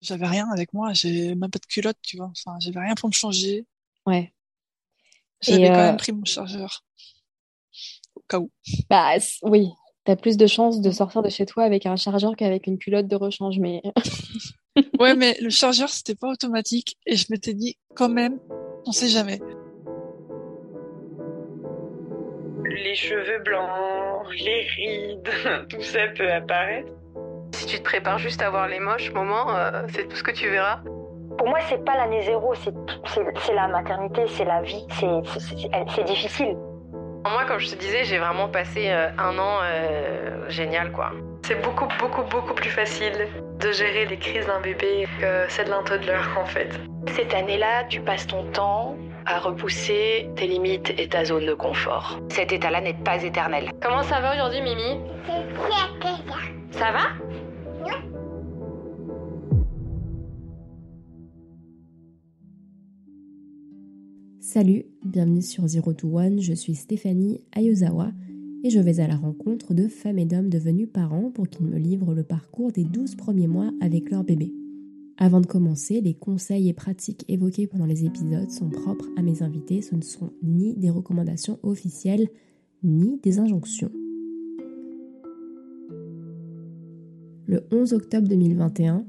j'avais rien avec moi, j'ai même pas de culotte, tu vois. Enfin, j'avais rien pour me changer. Ouais. J'avais quand euh, même pris mon chargeur. Au cas où. Bah oui, t'as plus de chances de sortir de chez toi avec un chargeur qu'avec une culotte de rechange, mais Ouais, mais le chargeur, c'était pas automatique. Et je m'étais dit, quand même, on sait jamais. Les cheveux blancs, les rides, tout ça peut apparaître. Si tu te prépares juste à voir les moches moments, euh, c'est tout ce que tu verras. Pour moi, c'est pas l'année zéro, c'est la maternité, c'est la vie, c'est c'est- c'est- c'est difficile. Moi, comme je te disais, j'ai vraiment passé euh, un an euh, génial, quoi. C'est beaucoup, beaucoup, beaucoup plus facile de gérer les crises d'un bébé que celle d'un toddler, en fait. Cette année-là, tu passes ton temps à repousser tes limites et ta zone de confort. Cet état-là n'est pas éternel. Comment ça va aujourd'hui, Mimi? Ça va? Salut, bienvenue sur Zero to One, je suis Stéphanie Ayozawa et je vais à la rencontre de femmes et d'hommes devenus parents pour qu'ils me livrent le parcours des 12 premiers mois avec leur bébé. Avant de commencer, les conseils et pratiques évoqués pendant les épisodes sont propres à mes invités, ce ne sont ni des recommandations officielles ni des injonctions. Le 11 octobre 2021,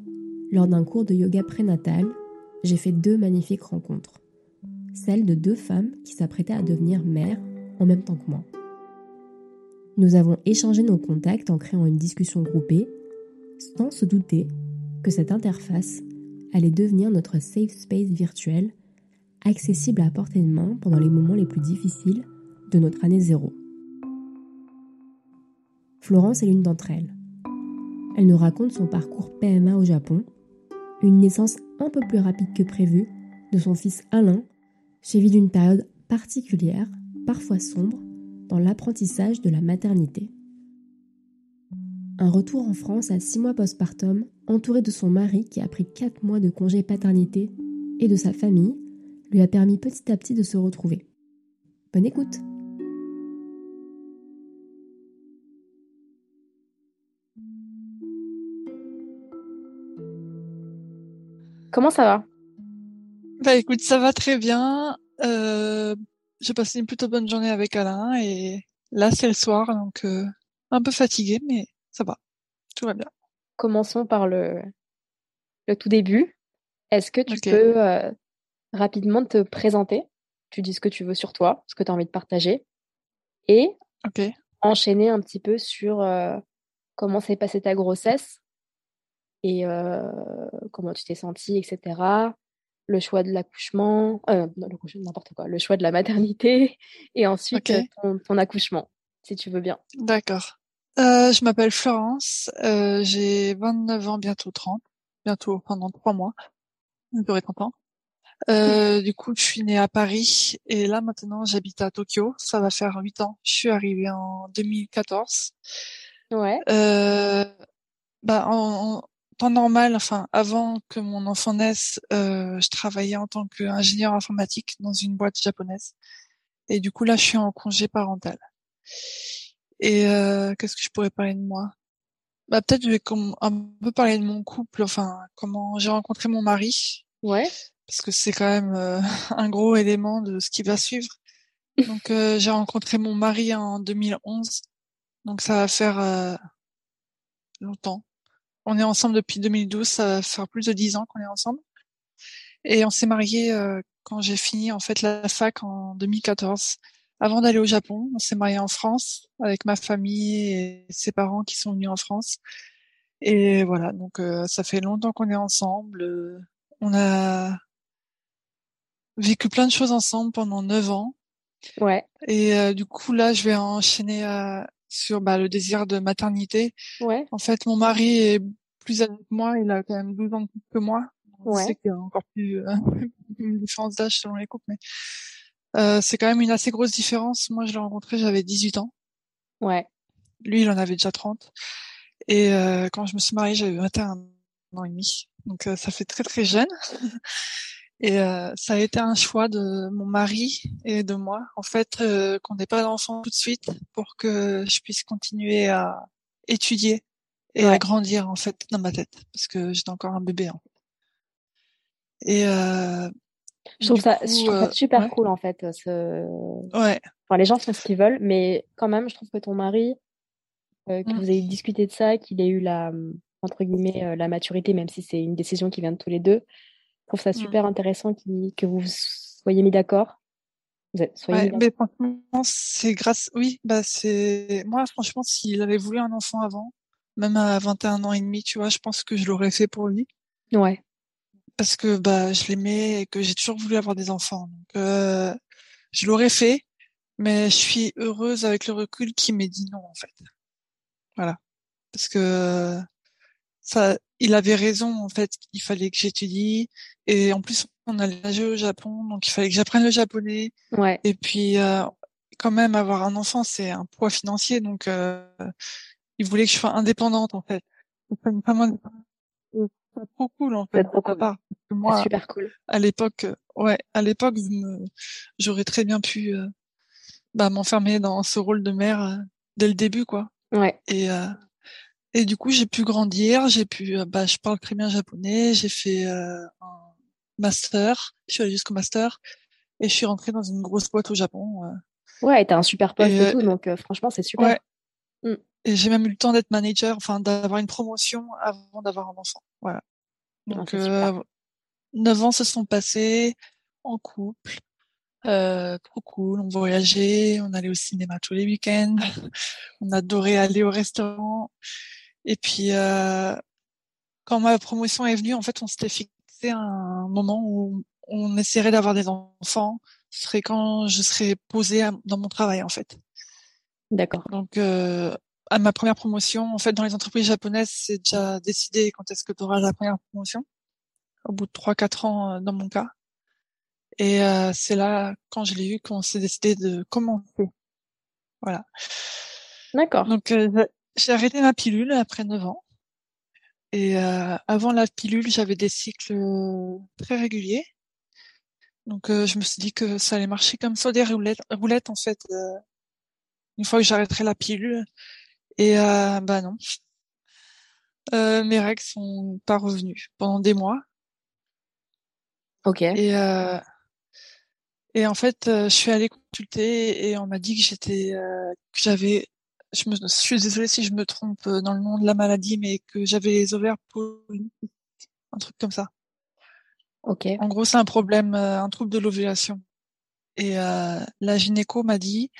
lors d'un cours de yoga prénatal, j'ai fait deux magnifiques rencontres celle de deux femmes qui s'apprêtaient à devenir mères en même temps que moi. Nous avons échangé nos contacts en créant une discussion groupée, sans se douter que cette interface allait devenir notre safe space virtuel, accessible à portée de main pendant les moments les plus difficiles de notre année zéro. Florence est l'une d'entre elles. Elle nous raconte son parcours PMA au Japon, une naissance un peu plus rapide que prévu de son fils Alain suivi d'une période particulière, parfois sombre, dans l'apprentissage de la maternité. Un retour en France à six mois postpartum, entouré de son mari qui a pris quatre mois de congé paternité et de sa famille, lui a permis petit à petit de se retrouver. Bonne écoute comment ça va? Bah écoute, ça va très bien. Euh, j'ai passé une plutôt bonne journée avec Alain et là c'est le soir, donc euh, un peu fatigué, mais ça va. Tout va bien. Commençons par le, le tout début. Est-ce que tu peux euh, rapidement te présenter? Tu dis ce que tu veux sur toi, ce que tu as envie de partager, et Ok. enchaîner un petit peu sur euh, comment s'est passée ta grossesse et euh, comment tu t'es sentie, etc. Le choix de l'accouchement, euh, n'importe quoi, le choix de la maternité et ensuite euh, ton, ton accouchement, si tu veux bien. D'accord. Euh, je m'appelle Florence, euh, j'ai 29 ans, bientôt 30, bientôt pendant trois mois, 30 ans. Euh, du coup, je suis née à Paris et là maintenant j'habite à Tokyo. Ça va faire huit ans. Je suis arrivée en 2014. Ouais. Euh, bah en temps normal, enfin avant que mon enfant naisse, euh, je travaillais en tant qu'ingénieur informatique dans une boîte japonaise. Et du coup là, je suis en congé parental. Et euh, qu'est-ce que je pourrais parler de moi? Bah peut-être je vais un peu parler de mon couple, enfin comment j'ai rencontré mon mari, Ouais. parce que c'est quand même euh, un gros élément de ce qui va suivre. Donc euh, j'ai rencontré mon mari en 2011, donc ça va faire euh, longtemps. On est ensemble depuis 2012, ça va faire plus de dix ans qu'on est ensemble. Et on s'est mariés euh, quand j'ai fini en fait la fac en 2014. Avant d'aller au Japon, on s'est mariés en France avec ma famille et ses parents qui sont venus en France. Et voilà, donc euh, ça fait longtemps qu'on est ensemble. Euh, on a vécu plein de choses ensemble pendant neuf ans. Ouais. Et euh, du coup là, je vais enchaîner euh, sur bah, le désir de maternité. Ouais. En fait, mon mari est plus âgé que moi, il a quand même 12 ans de plus que moi. Ouais. sait qu'il y a encore plus euh, une différence d'âge selon les couples, mais euh, c'est quand même une assez grosse différence. Moi, je l'ai rencontré, j'avais 18 ans. Ouais. Lui, il en avait déjà 30. Et euh, quand je me suis mariée, j'avais 21 ans et demi. Donc euh, ça fait très très jeune. Et euh, ça a été un choix de mon mari et de moi, en fait, euh, qu'on n'ait pas d'enfant tout de suite pour que je puisse continuer à étudier et à grandir en fait dans ma tête, parce que j'étais encore un bébé. En fait. Et euh, je trouve, ça, coup, je trouve euh, ça super ouais. cool en fait. Ce... Ouais. Enfin, les gens font ce qu'ils veulent, mais quand même, je trouve que ton mari, euh, que Mm. vous ayez discuté de ça, qu'il ait eu la, entre guillemets, euh, la maturité, même si c'est une décision qui vient de tous les deux, trouve ça Mm. super intéressant qu'il- que vous soyez mis d'accord. Ouais, mais franchement, c'est grâce. Oui, bah c'est moi. Franchement, s'il avait voulu un enfant avant, même à 21 ans et demi, tu vois, je pense que je l'aurais fait pour lui. Ouais, parce que bah je l'aimais et que j'ai toujours voulu avoir des enfants. Donc euh, je l'aurais fait, mais je suis heureuse avec le recul qu'il m'ait dit non en fait. Voilà, parce que ça, il avait raison en fait. Il fallait que j'étudie et en plus on allait nager au Japon, donc il fallait que j'apprenne le japonais. ouais, Et puis, euh, quand même, avoir un enfant, c'est un poids financier. Donc, euh, il voulait que je sois indépendante, en fait. C'est pas indépendante. Et C'est trop cool, en fait, trop sa cool. part. Moi, super cool. à l'époque, euh, ouais, à l'époque, me- j'aurais très bien pu euh, bah, m'enfermer dans ce rôle de mère euh, dès le début, quoi. Ouais, Et, euh, et du coup, j'ai pu grandir. J'ai pu, euh, bah, je parle très bien japonais. J'ai fait euh, un master. Je suis allée jusqu'au master. Et je suis rentrée dans une grosse boîte au Japon. euh, ouais, et t'as un super poste Et, et, euh, tout, donc euh, franchement, c'est super. Ouais. Mm. Et j'ai même eu le temps d'être manager, enfin d'avoir une promotion avant d'avoir un enfant. Voilà. Ah, Donc euh, neuf ans se sont passés en couple. Euh, trop cool, on voyageait, on allait au cinéma tous les week-ends, on adorait aller au restaurant. Et puis euh, quand ma promotion est venue, en fait, on s'était fixé un moment où on essaierait d'avoir des enfants. Ce serait quand je serais posée à- dans mon travail, en fait. D'accord. Donc, euh, à ma première promotion, en fait, dans les entreprises japonaises, c'est déjà décidé quand est-ce que tu auras la première promotion. Au bout de trois, quatre ans, euh, dans mon cas. Et euh, c'est là, quand je l'ai eu, qu'on s'est décidé de commencer. Voilà. D'accord. Donc, euh, j'ai arrêté ma pilule après 9 ans. Et euh, avant la pilule, j'avais des cycles très réguliers. Donc, euh, je me suis dit que ça allait marcher comme ça des roulettes, roulettes en fait, euh, une fois que j'arrêterai la pilule. Et euh, bah non. Euh, mes règles sont pas revenues pendant des mois. Ok. Et, euh, et en fait, euh, je suis allée consulter et on m'a dit que j'étais, euh, que j'avais, je me, je suis désolée si je me trompe euh, dans le nom de la maladie, mais que j'avais les ovaires polykystiques, un truc comme ça. Ok. En gros, c'est un problème, euh, un trouble de l'ovulation. Et euh, la gynéco m'a dit,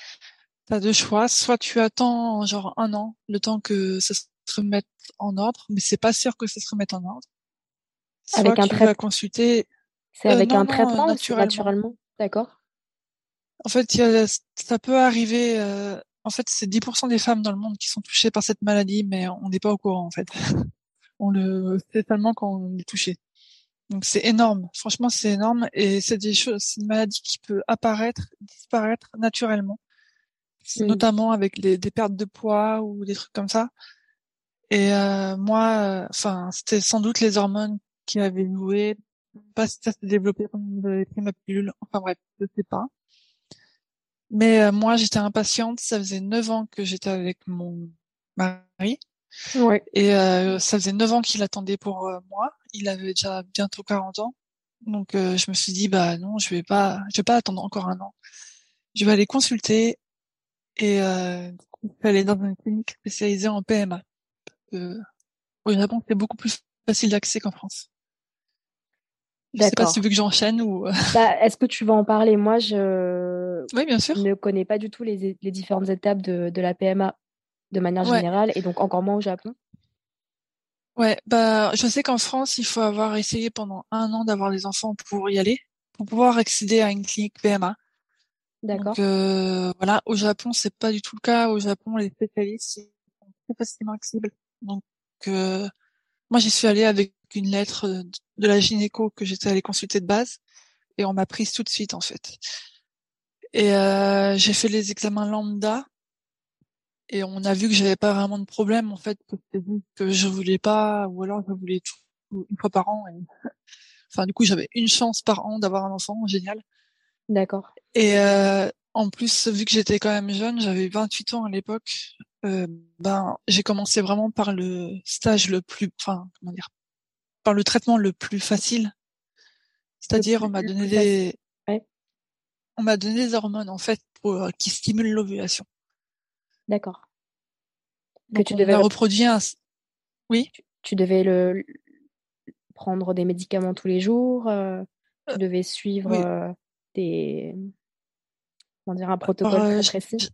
t'as deux choix, soit tu attends genre un an, le temps que ça se remette en ordre, mais c'est pas sûr que ça se remette en ordre. Soit Avec un tu vas consulter. C'est Euh, avec non, un traitement naturellement. naturellement? D'accord. En fait, a, ça peut arriver. euh, en fait, c'est 10% des femmes dans le monde qui sont touchées par cette maladie, mais on n'est pas au courant en fait. on le sait seulement quand on est touché. Donc c'est énorme. Franchement, c'est énorme et c'est des choses, c'est une maladie qui peut apparaître, disparaître naturellement, Mm. notamment avec les, des pertes de poids ou des trucs comme ça. Et euh, moi, euh, enfin, c'était sans doute les hormones qui avaient joué. Pas si ça s'est développé pendant pris ma pilule. Enfin bref, je sais pas. Mais euh, moi, j'étais impatiente. Ça faisait neuf ans que j'étais avec mon mari. Ouais. Et euh, ça faisait neuf ans qu'il attendait pour euh, moi. Il avait déjà bientôt 40 ans. Donc euh, je me suis dit bah non, je vais pas je vais pas attendre encore un an. Je vais aller consulter et euh, vais aller dans une clinique spécialisée en PMA. Euh, au Japon, c'est beaucoup plus facile d'accès qu'en France. Je sais pas si tu veux que j'enchaîne ou euh, Bah, est-ce que tu vas en parler? Moi, je Oui, bien sûr. ne connais pas du tout les, les différentes étapes de, de la PMA de manière Ouais. générale et donc encore moins au Japon. Ouais, bah je sais qu'en France, il faut avoir essayé pendant un an d'avoir des enfants pour y aller, pour pouvoir accéder à une clinique PMA. D'accord. Euh, voilà, au Japon, c'est pas du tout le cas. Au Japon, les spécialistes sont très facilement accessibles. Donc euh, moi, j'y suis allée avec une lettre de la gynéco que j'étais allée consulter de base et on m'a prise tout de suite en fait. Et euh, j'ai fait les examens lambda et on a vu que j'avais pas vraiment de problème en fait, que je voulais pas ou alors je voulais tout une fois par an. et- Enfin du coup, j'avais une chance par an d'avoir un enfant, génial. D'accord. Et euh, en plus, vu que j'étais quand même jeune, j'avais 28 ans à l'époque, euh, ben j'ai commencé vraiment par le stage le plus, enfin comment dire, par le traitement le plus facile. C'est-à-dire, on m'a donné des, on m'a donné des hormones en fait pour, qui stimulent l'ovulation. D'accord. Que tu devais reproduire un... Oui? Tu, devais le prendre des médicaments tous les jours. tu devais suivre des on dirait un protocole très précis?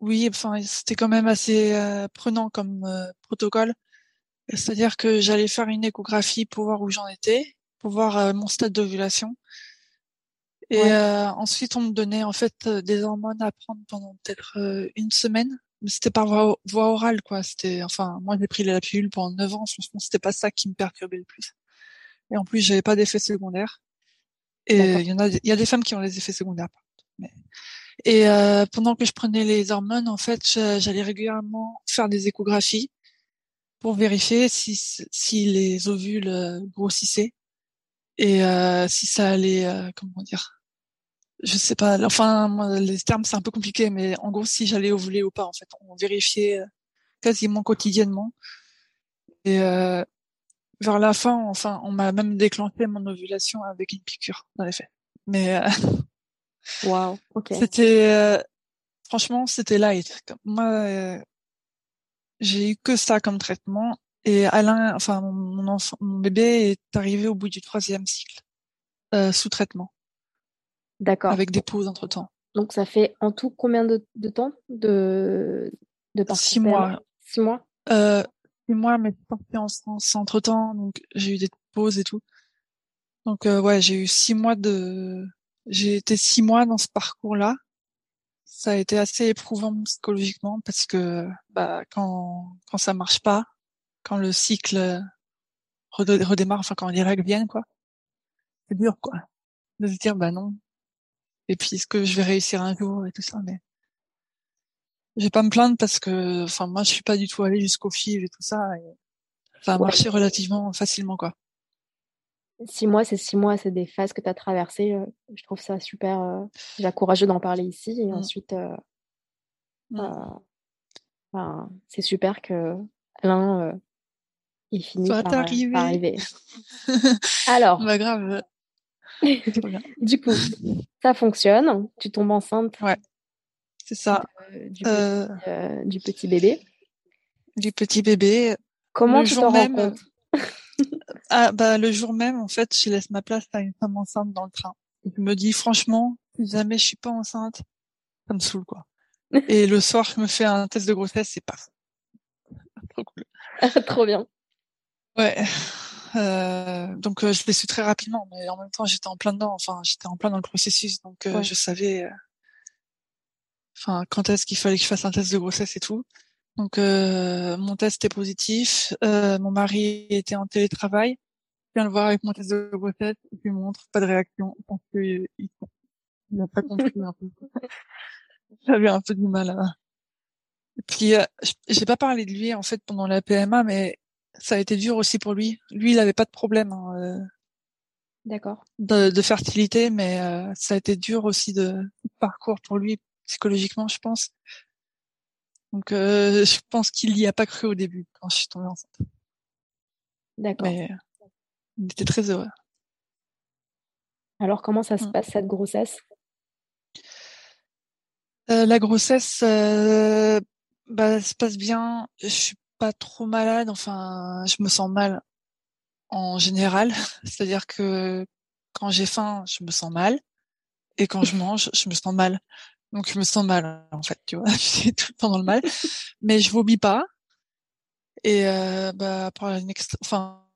Oui, enfin, c'était quand même assez euh, prenant comme euh, protocole. C'est-à-dire que j'allais faire une échographie pour voir où j'en étais, pour voir euh, mon stade d'ovulation. Et ensuite, on me donnait en fait des hormones à prendre pendant peut-être une semaine. Mais c'était par voie, orale, quoi. C'était, enfin, moi j'ai pris la pilule pendant 9 ans. Franchement, c'était pas ça qui me perturbait le plus. Et en plus, j'avais pas d'effets secondaires. Et il y en a, il y a des femmes qui ont les effets secondaires. Mais... Et euh, pendant que je prenais les hormones, en fait, j'allais régulièrement faire des échographies pour vérifier si, si les ovules euh, grossissaient et euh, si ça allait, euh, comment dire, je sais pas. Enfin, les termes c'est un peu compliqué, mais en gros, si j'allais ovuler ou pas, en fait, on vérifiait euh, quasiment quotidiennement. Et euh, vers la fin, enfin, on m'a même déclenché mon ovulation avec une piqûre, dans les faits. Mais Wow, ok. C'était euh, franchement, c'était light. Moi, euh, j'ai eu que ça comme traitement. Et Alain, enfin mon enfant, mon bébé est arrivé au bout du troisième cycle euh, sous traitement. D'accord. Avec des pauses entre temps. Donc ça fait en tout combien de, de temps de de Six mois. Six mois? Euh, six mois, mais parti en France entre temps, donc j'ai eu des pauses et tout. Donc euh, ouais, j'ai eu six mois de j'ai été six mois dans ce parcours-là. Ça a été assez éprouvant psychologiquement parce que bah, quand quand ça marche pas, quand le cycle redémarre, enfin quand les règles viennent, quoi, c'est dur, quoi, de se dire bah non. Et puis est-ce que je vais réussir un jour et tout ça, mais je vais pas me plaindre parce que, enfin moi je suis pas du tout allée jusqu'au FIV et tout ça. Et ça a marché relativement facilement, quoi six mois, c'est six mois, c'est des phases que tu as traversées. Euh, je trouve ça super euh, courageux d'en parler ici. Et mmh. ensuite, euh, mmh. c'est super que l'un euh, il finit par, arriver. Alors, bah, grave. du coup, ça fonctionne. Tu tombes enceinte. Ouais, c'est ça. du, petit, bébé. Du petit bébé. Comment tu t'en rends compte ah bah le jour même, en fait, je laisse ma place à une femme enceinte dans le train. Je me dis franchement, plus jamais je suis pas enceinte, ça me saoule quoi. Et le soir, je me fais un test de grossesse, c'est pas trop cool. trop bien. Ouais. Euh, donc euh, je l'ai su très rapidement, mais en même temps j'étais en plein dedans. Enfin, j'étais en plein dans le processus, donc euh, je savais. Euh, enfin, quand est-ce qu'il fallait que je fasse un test de grossesse et tout. Donc euh, mon test est positif. Euh, mon mari était en télétravail. Je viens le voir avec mon test de grossesse. Je lui montre pas de réaction. Je pense qu'il n'a pas compris un peu. J'avais un peu du mal à. Et puis euh, j'ai pas parlé de lui en fait pendant la PMA, mais ça a été dur aussi pour lui. Lui, il avait pas de problème. Hein, euh, D'accord. De, de, fertilité, mais euh, ça a été dur aussi de parcours pour lui psychologiquement, je pense. Donc, euh, je pense qu'il y a pas cru au début quand je suis tombée enceinte. D'accord. Mais il était très heureux. Alors, comment ça se mmh. passe cette grossesse? Euh, La grossesse, euh, bah, se passe bien. Je suis pas trop malade. Enfin, je me sens mal en général. C'est-à-dire que quand j'ai faim, je me sens mal, et quand je mange, je me sens mal. Donc je me sens mal en fait, tu vois, je suis tout le temps dans le mal, mais je vomis pas. Et euh, bah pour une enfin,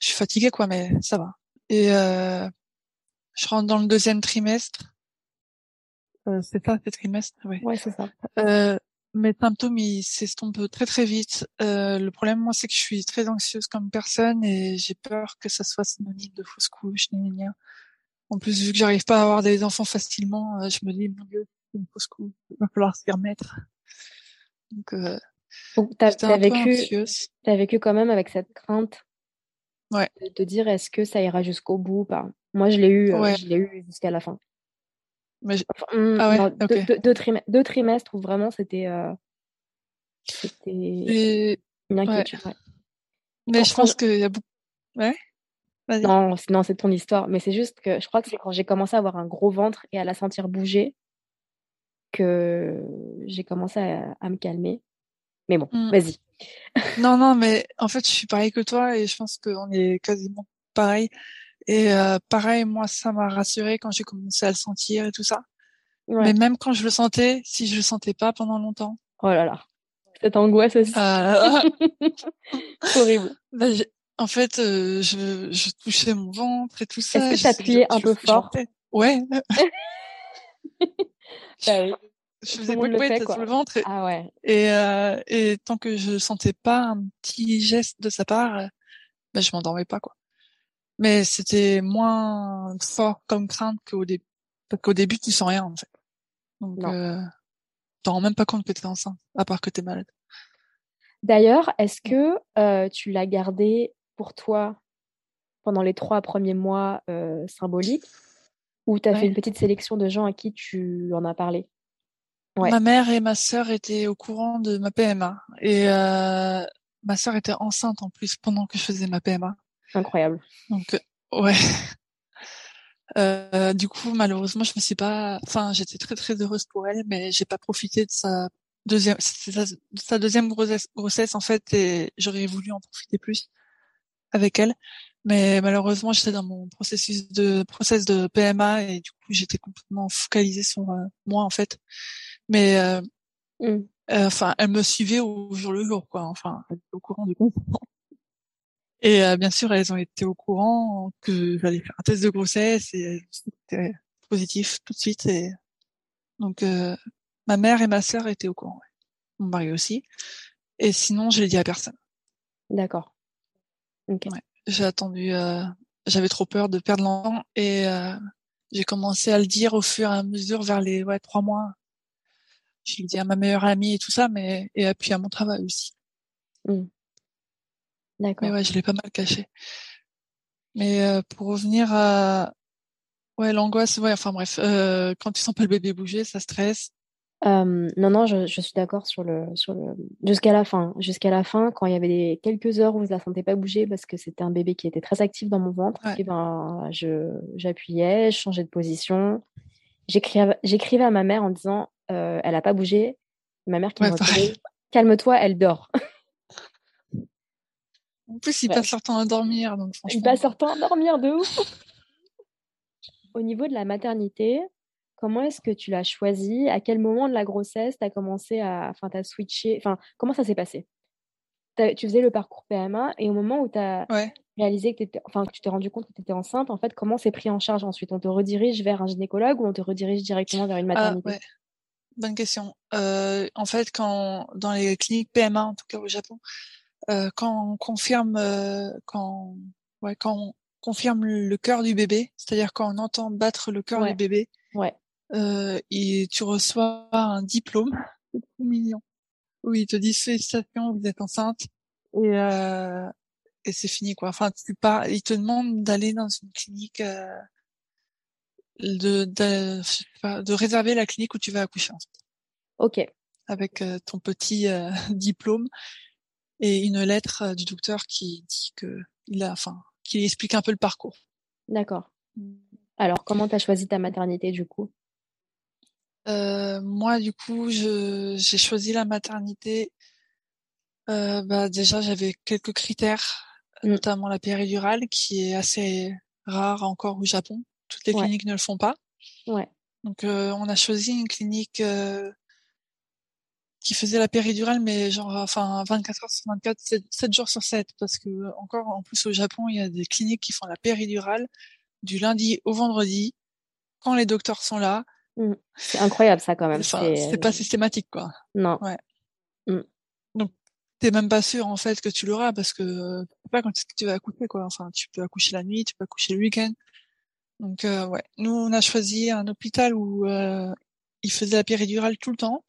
je suis fatiguée quoi, mais ça va. Et euh, je rentre dans le deuxième trimestre. Euh, c'est ça, c'est trimestre, oui. Ouais, c'est ça. Euh, mes symptômes ils s'estompent très très vite. Euh, le problème moi c'est que je suis très anxieuse comme personne et j'ai peur que ça soit synonyme de fausse couche, ni En plus vu que j'arrive pas à avoir des enfants facilement, euh, je me dis mon Dieu, une fausse couche. Il va falloir s'y remettre. Donc, euh, Donc t'as as vécu, as vécu quand même avec cette crainte ouais. de te dire est-ce que ça ira jusqu'au bout ou pas? Moi, je l'ai eu, euh, je l'ai eu jusqu'à la fin. Mais ah ouais, deux, deux, trimestres, deux, trimestres où vraiment c'était euh, c'était une inquiétude. Ouais. Mais je pense qu'il y a beaucoup. Ouais. Non, non, c'est ton histoire. Mais c'est juste que je crois que c'est quand j'ai commencé à avoir un gros ventre et à la sentir bouger que j'ai commencé à, me calmer. Mais bon, mmh. vas-y. non, non, mais en fait, je suis pareil que toi et je pense qu'on est quasiment pareil. Et euh, pareil, moi, ça m'a rassuré quand j'ai commencé à le sentir et tout ça. Mais même quand je le sentais, si je le sentais pas pendant longtemps. Oh là là, cette angoisse aussi. Ah horrible. Bah, en fait, euh, je, je touchais mon ventre et tout ça. Est-ce que t'appuyais un peu fort? Ouais. bah oui. Je faisais beaucoup de sur le ventre. Et, ah ouais. Et, euh, et tant que je sentais pas un petit geste de sa part, bah, je m'endormais pas quoi. Mais c'était moins fort comme crainte qu'au début. Parce qu'au début, tu sens rien en fait. Donc, euh, t'en rends même pas compte que t'es enceinte, à part que t'es malade. D'ailleurs, est-ce que euh, tu l'as gardé pour toi pendant les trois premiers mois euh, symboliques? Ou tu as fait une petite sélection de gens à qui tu en as parlé? Ouais. Ma mère et ma sœur étaient au courant de ma PMA et euh, ma sœur était enceinte en plus pendant que je faisais ma PMA. Incroyable. Donc ouais. Euh, du coup, malheureusement, je me suis pas. Enfin, j'étais très très heureuse pour elle, mais j'ai pas profité de sa deuxième, sa, sa deuxième grossesse, grossesse en fait, et j'aurais voulu en profiter plus avec elle. Mais malheureusement, j'étais dans mon processus de process de PMA et du coup, j'étais complètement focalisée sur euh, moi en fait. Mais euh, mmh. euh, enfin, elle me suivait au jour le jour, quoi. Enfin, elle était au courant du coup. Et euh, bien sûr, elles ont été au courant que j'allais faire un test de grossesse et c'était positif tout de suite. Et donc, ma mère et ma sœur étaient au courant. Mon mari aussi. Et sinon, je l'ai dit à personne. D'accord. Ouais. J'ai attendu. J'avais trop peur de perdre l'enfant et j'ai commencé à le dire au fur et à mesure vers les ouais trois mois. Je l'ai dit à ma meilleure amie et tout ça, mais et puis à mon travail aussi. Mmh. Mais ouais, je l'ai pas mal caché. Mais euh, pour revenir à ouais l'angoisse, ouais, enfin bref, euh, quand tu sens pas le bébé bouger, ça stresse. Euh, non, non, je, je suis d'accord sur le, sur le, jusqu'à la fin, jusqu'à la fin, quand il y avait des quelques heures où je la sentais pas bouger parce que c'était un bébé qui était très actif dans mon ventre, et ben, je, j'appuyais, je changeais de position, j'écrivais, j'écrivais à ma mère en disant, euh, elle a pas bougé, ma mère qui me disait, calme-toi, elle dort. En plus, il passe leur temps à dormir. Donc Il passe leur temps à dormir de ouf. Au niveau de la maternité, comment est-ce que tu l'as choisi? À quel moment de la grossesse tu as commencé à. Enfin, tu as switché Enfin, comment ça s'est passé? Tu faisais le parcours PMA et au moment où tu as réalisé que, étais... enfin, que tu t'es rendu compte que tu étais enceinte, en fait, comment c'est pris en charge ensuite? On te redirige vers un gynécologue ou on te redirige directement vers une ah, maternité? ouais. Bonne question. Euh, en fait, quand dans les cliniques PMA, en tout cas au Japon, euh, quand on confirme euh, quand ouais quand on confirme le cœur du bébé, c'est-à-dire quand on entend battre le cœur du bébé, ouais. Euh, et tu reçois un diplôme, c'est trop mignon, où ils te disent félicitations, vous êtes enceinte, et euh, et c'est fini quoi. Enfin, tu pars, ils te demandent d'aller dans une clinique, euh, de de, de réserver la clinique où tu vas accoucher. Ok. Avec euh, ton petit diplôme et une lettre du docteur qui dit que il a, enfin, qui explique un peu le parcours. D'accord. Mmh. Alors, comment tu as choisi ta maternité du coup? Euh, Moi, du coup, je, j'ai choisi la maternité. Euh, bah, déjà, j'avais quelques critères, mmh. notamment la péridurale, qui est assez rare encore au Japon. Toutes les cliniques ne le font pas. Ouais. Donc, euh, on a choisi une clinique euh, qui faisait la péridurale, mais genre, enfin, 24 heures sur 24, 7, jours sur 7, parce que encore, en plus, au Japon, il y a des cliniques qui font la péridurale du lundi au vendredi, quand les docteurs sont là. Mmh. C'est incroyable, ça, quand même. c'est pas systématique, quoi. Non. Ouais. Mmh. Donc, t'es même pas sûr, en fait, que tu l'auras, parce que tu sais pas quand est-ce que tu vas accoucher, quoi. Enfin, tu peux accoucher la nuit, tu peux accoucher le week-end. Donc, euh, ouais. Nous, on a choisi un hôpital où euh, il faisait la péridurale tout le temps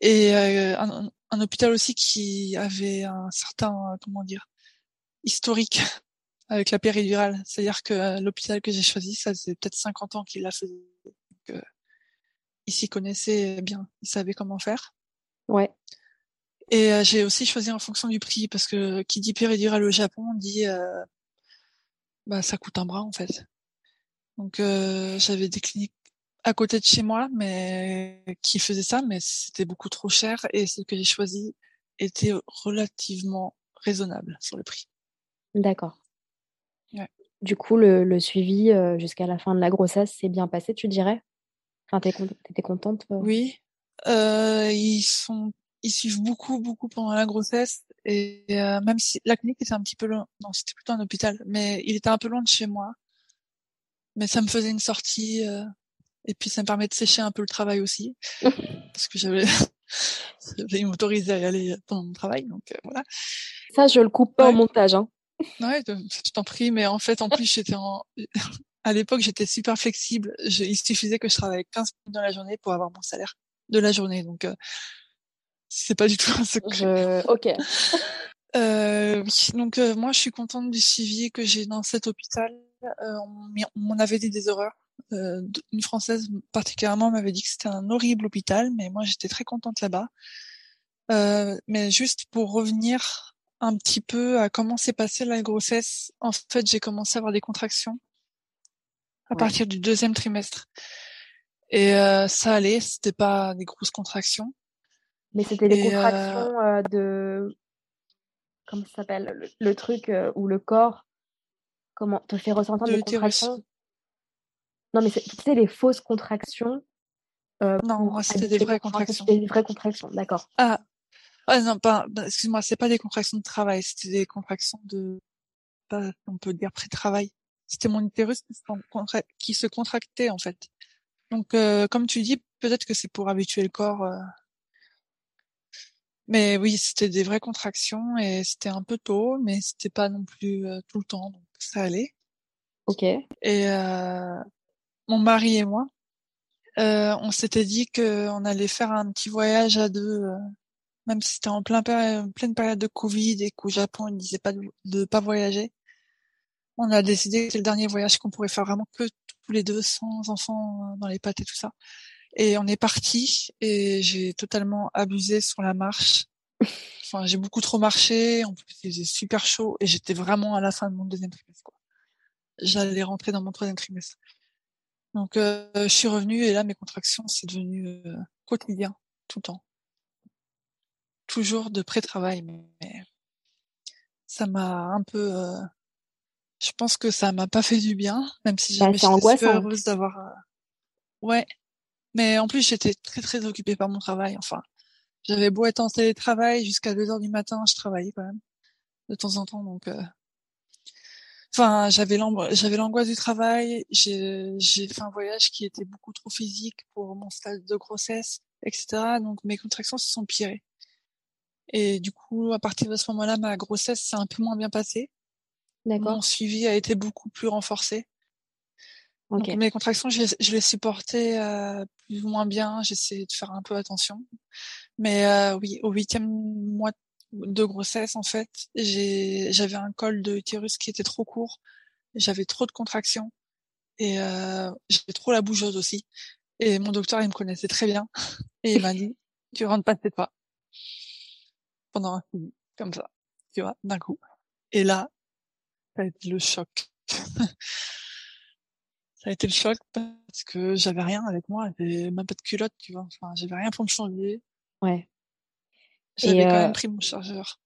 et euh, un, un, hôpital aussi qui avait un certain comment dire historique avec la péridurale. C'est-à-dire que euh, l'hôpital que j'ai choisi, ça faisait peut-être 50 ans qu'il l'a fait. Donc, euh, il s'y connaissait bien, il savait comment faire. Ouais. Et euh, j'ai aussi choisi en fonction du prix parce que qui dit péridurale au Japon dit bah ça coûte un bras en fait. Donc euh, j'avais des cliniques à côté de chez moi, mais qui faisaient ça, mais c'était beaucoup trop cher et ce que j'ai choisi était relativement raisonnable sur le prix. D'accord. Ouais. Du coup, le, le suivi euh, jusqu'à la fin de la grossesse s'est bien passé, tu dirais? Enfin, t'étais contente euh Oui. Euh, ils sont, ils suivent beaucoup, beaucoup pendant la grossesse et euh, même si la clinique était un petit peu loin, non, c'était plutôt un hôpital, mais il était un peu loin de chez moi. Mais ça me faisait une sortie euh, et puis ça me permet de sécher un peu le travail aussi parce que j'avais, j'avais m'autorisé à y aller pendant mon travail, donc euh, voilà. Ça, je le coupe pas Ouais. au montage. Hein. Ouais, je t'en prie, mais en fait, en plus, j'étais en, à l'époque, j'étais super flexible. Je... Il suffisait que je travaille 15 minutes dans la journée pour avoir mon salaire de la journée. Donc, euh, c'est pas du tout un secret. Je... Ok. Euh. Donc, euh, moi, je suis contente du suivi que j'ai dans cet hôpital. Euh, on on m'en avait dit des horreurs. Euh, une française particulièrement m'avait dit que c'était un horrible hôpital, mais moi, j'étais très contente là-bas. Euh, mais juste pour revenir un petit peu à comment s'est passée la grossesse, en fait, j'ai commencé à avoir des contractions à Ouais. partir du deuxième trimestre. Et euh, ça allait, c'était pas des grosses contractions. Mais c'était Et, euh, contractions euh, de. Comment ça s'appelle le, le truc euh, où le corps comment te fait ressentir De des contractions? Non, mais sais, les fausses contractions. euh, Non, c'était des vraies contractions. C'était des vraies contractions, d'accord. Ah, ah non, pas, excuse-moi, c'est pas des contractions de travail, c'était des contractions de, pas, on peut dire pré-travail. C'était mon utérus qui se contractait en fait. Donc, euh, comme tu dis, peut-être que c'est pour habituer le corps. euh. Mais oui, c'était des vraies contractions et c'était un peu tôt, mais c'était pas non plus euh, tout le temps, donc ça allait. Ok. Et euh, mon mari et moi, euh, on s'était dit qu'on allait faire un petit voyage à deux, même si c'était en plein péri- en pleine période de Covid et qu'au Japon ils disaient pas de, de pas voyager. On a décidé que c'était le dernier voyage qu'on pourrait faire vraiment que tous les deux, sans enfants euh, dans les pattes et tout ça. Et on est parti et j'ai totalement abusé sur la marche. Enfin, j'ai beaucoup trop marché. En plus, il super chaud et j'étais vraiment à la fin de mon deuxième trimestre. J'allais rentrer dans mon troisième trimestre. Donc, euh, je suis revenue et là, mes contractions, c'est devenu euh, quotidien, tout le temps. Toujours de pré-travail, mais ça m'a un peu... euh, je pense que ça m'a pas fait du bien, même si Bah, j'étais super heureuse d'avoir... euh, Ouais, mais en plus, j'étais très très occupée par mon travail. Enfin, j'avais beau être en télétravail jusqu'à 2 heures du matin, je travaillais quand même de temps en temps. Donc, euh, enfin, j'avais j'avais l'angoisse du travail. J'ai fait un voyage qui était beaucoup trop physique pour mon stade de grossesse, etc. Donc, mes contractions se sont empirées. Et du coup, à partir de ce moment-là, ma grossesse s'est un peu moins bien passée. Mon suivi a été beaucoup plus renforcé. Ok. Donc mes contractions, je, les- je les supportais euh, plus ou moins bien. J'essayais de faire un peu attention. Mais euh, oui, au huitième mois de grossesse, en fait, j'avais un col de utérus qui était trop court. J'avais trop de contractions et euh, j'avais trop la bougeuse aussi. Et mon docteur, il me connaissait très bien et il m'a dit tu rentres pas de toi pendant un coup comme ça, tu vois, d'un coup. Et là, ça a été le choc. ça a été le choc parce que j'avais rien avec moi, j'avais même pas de culotte, tu vois. Enfin, j'avais rien pour me changer. Ouais. J'avais quand euh, même pris mon chargeur.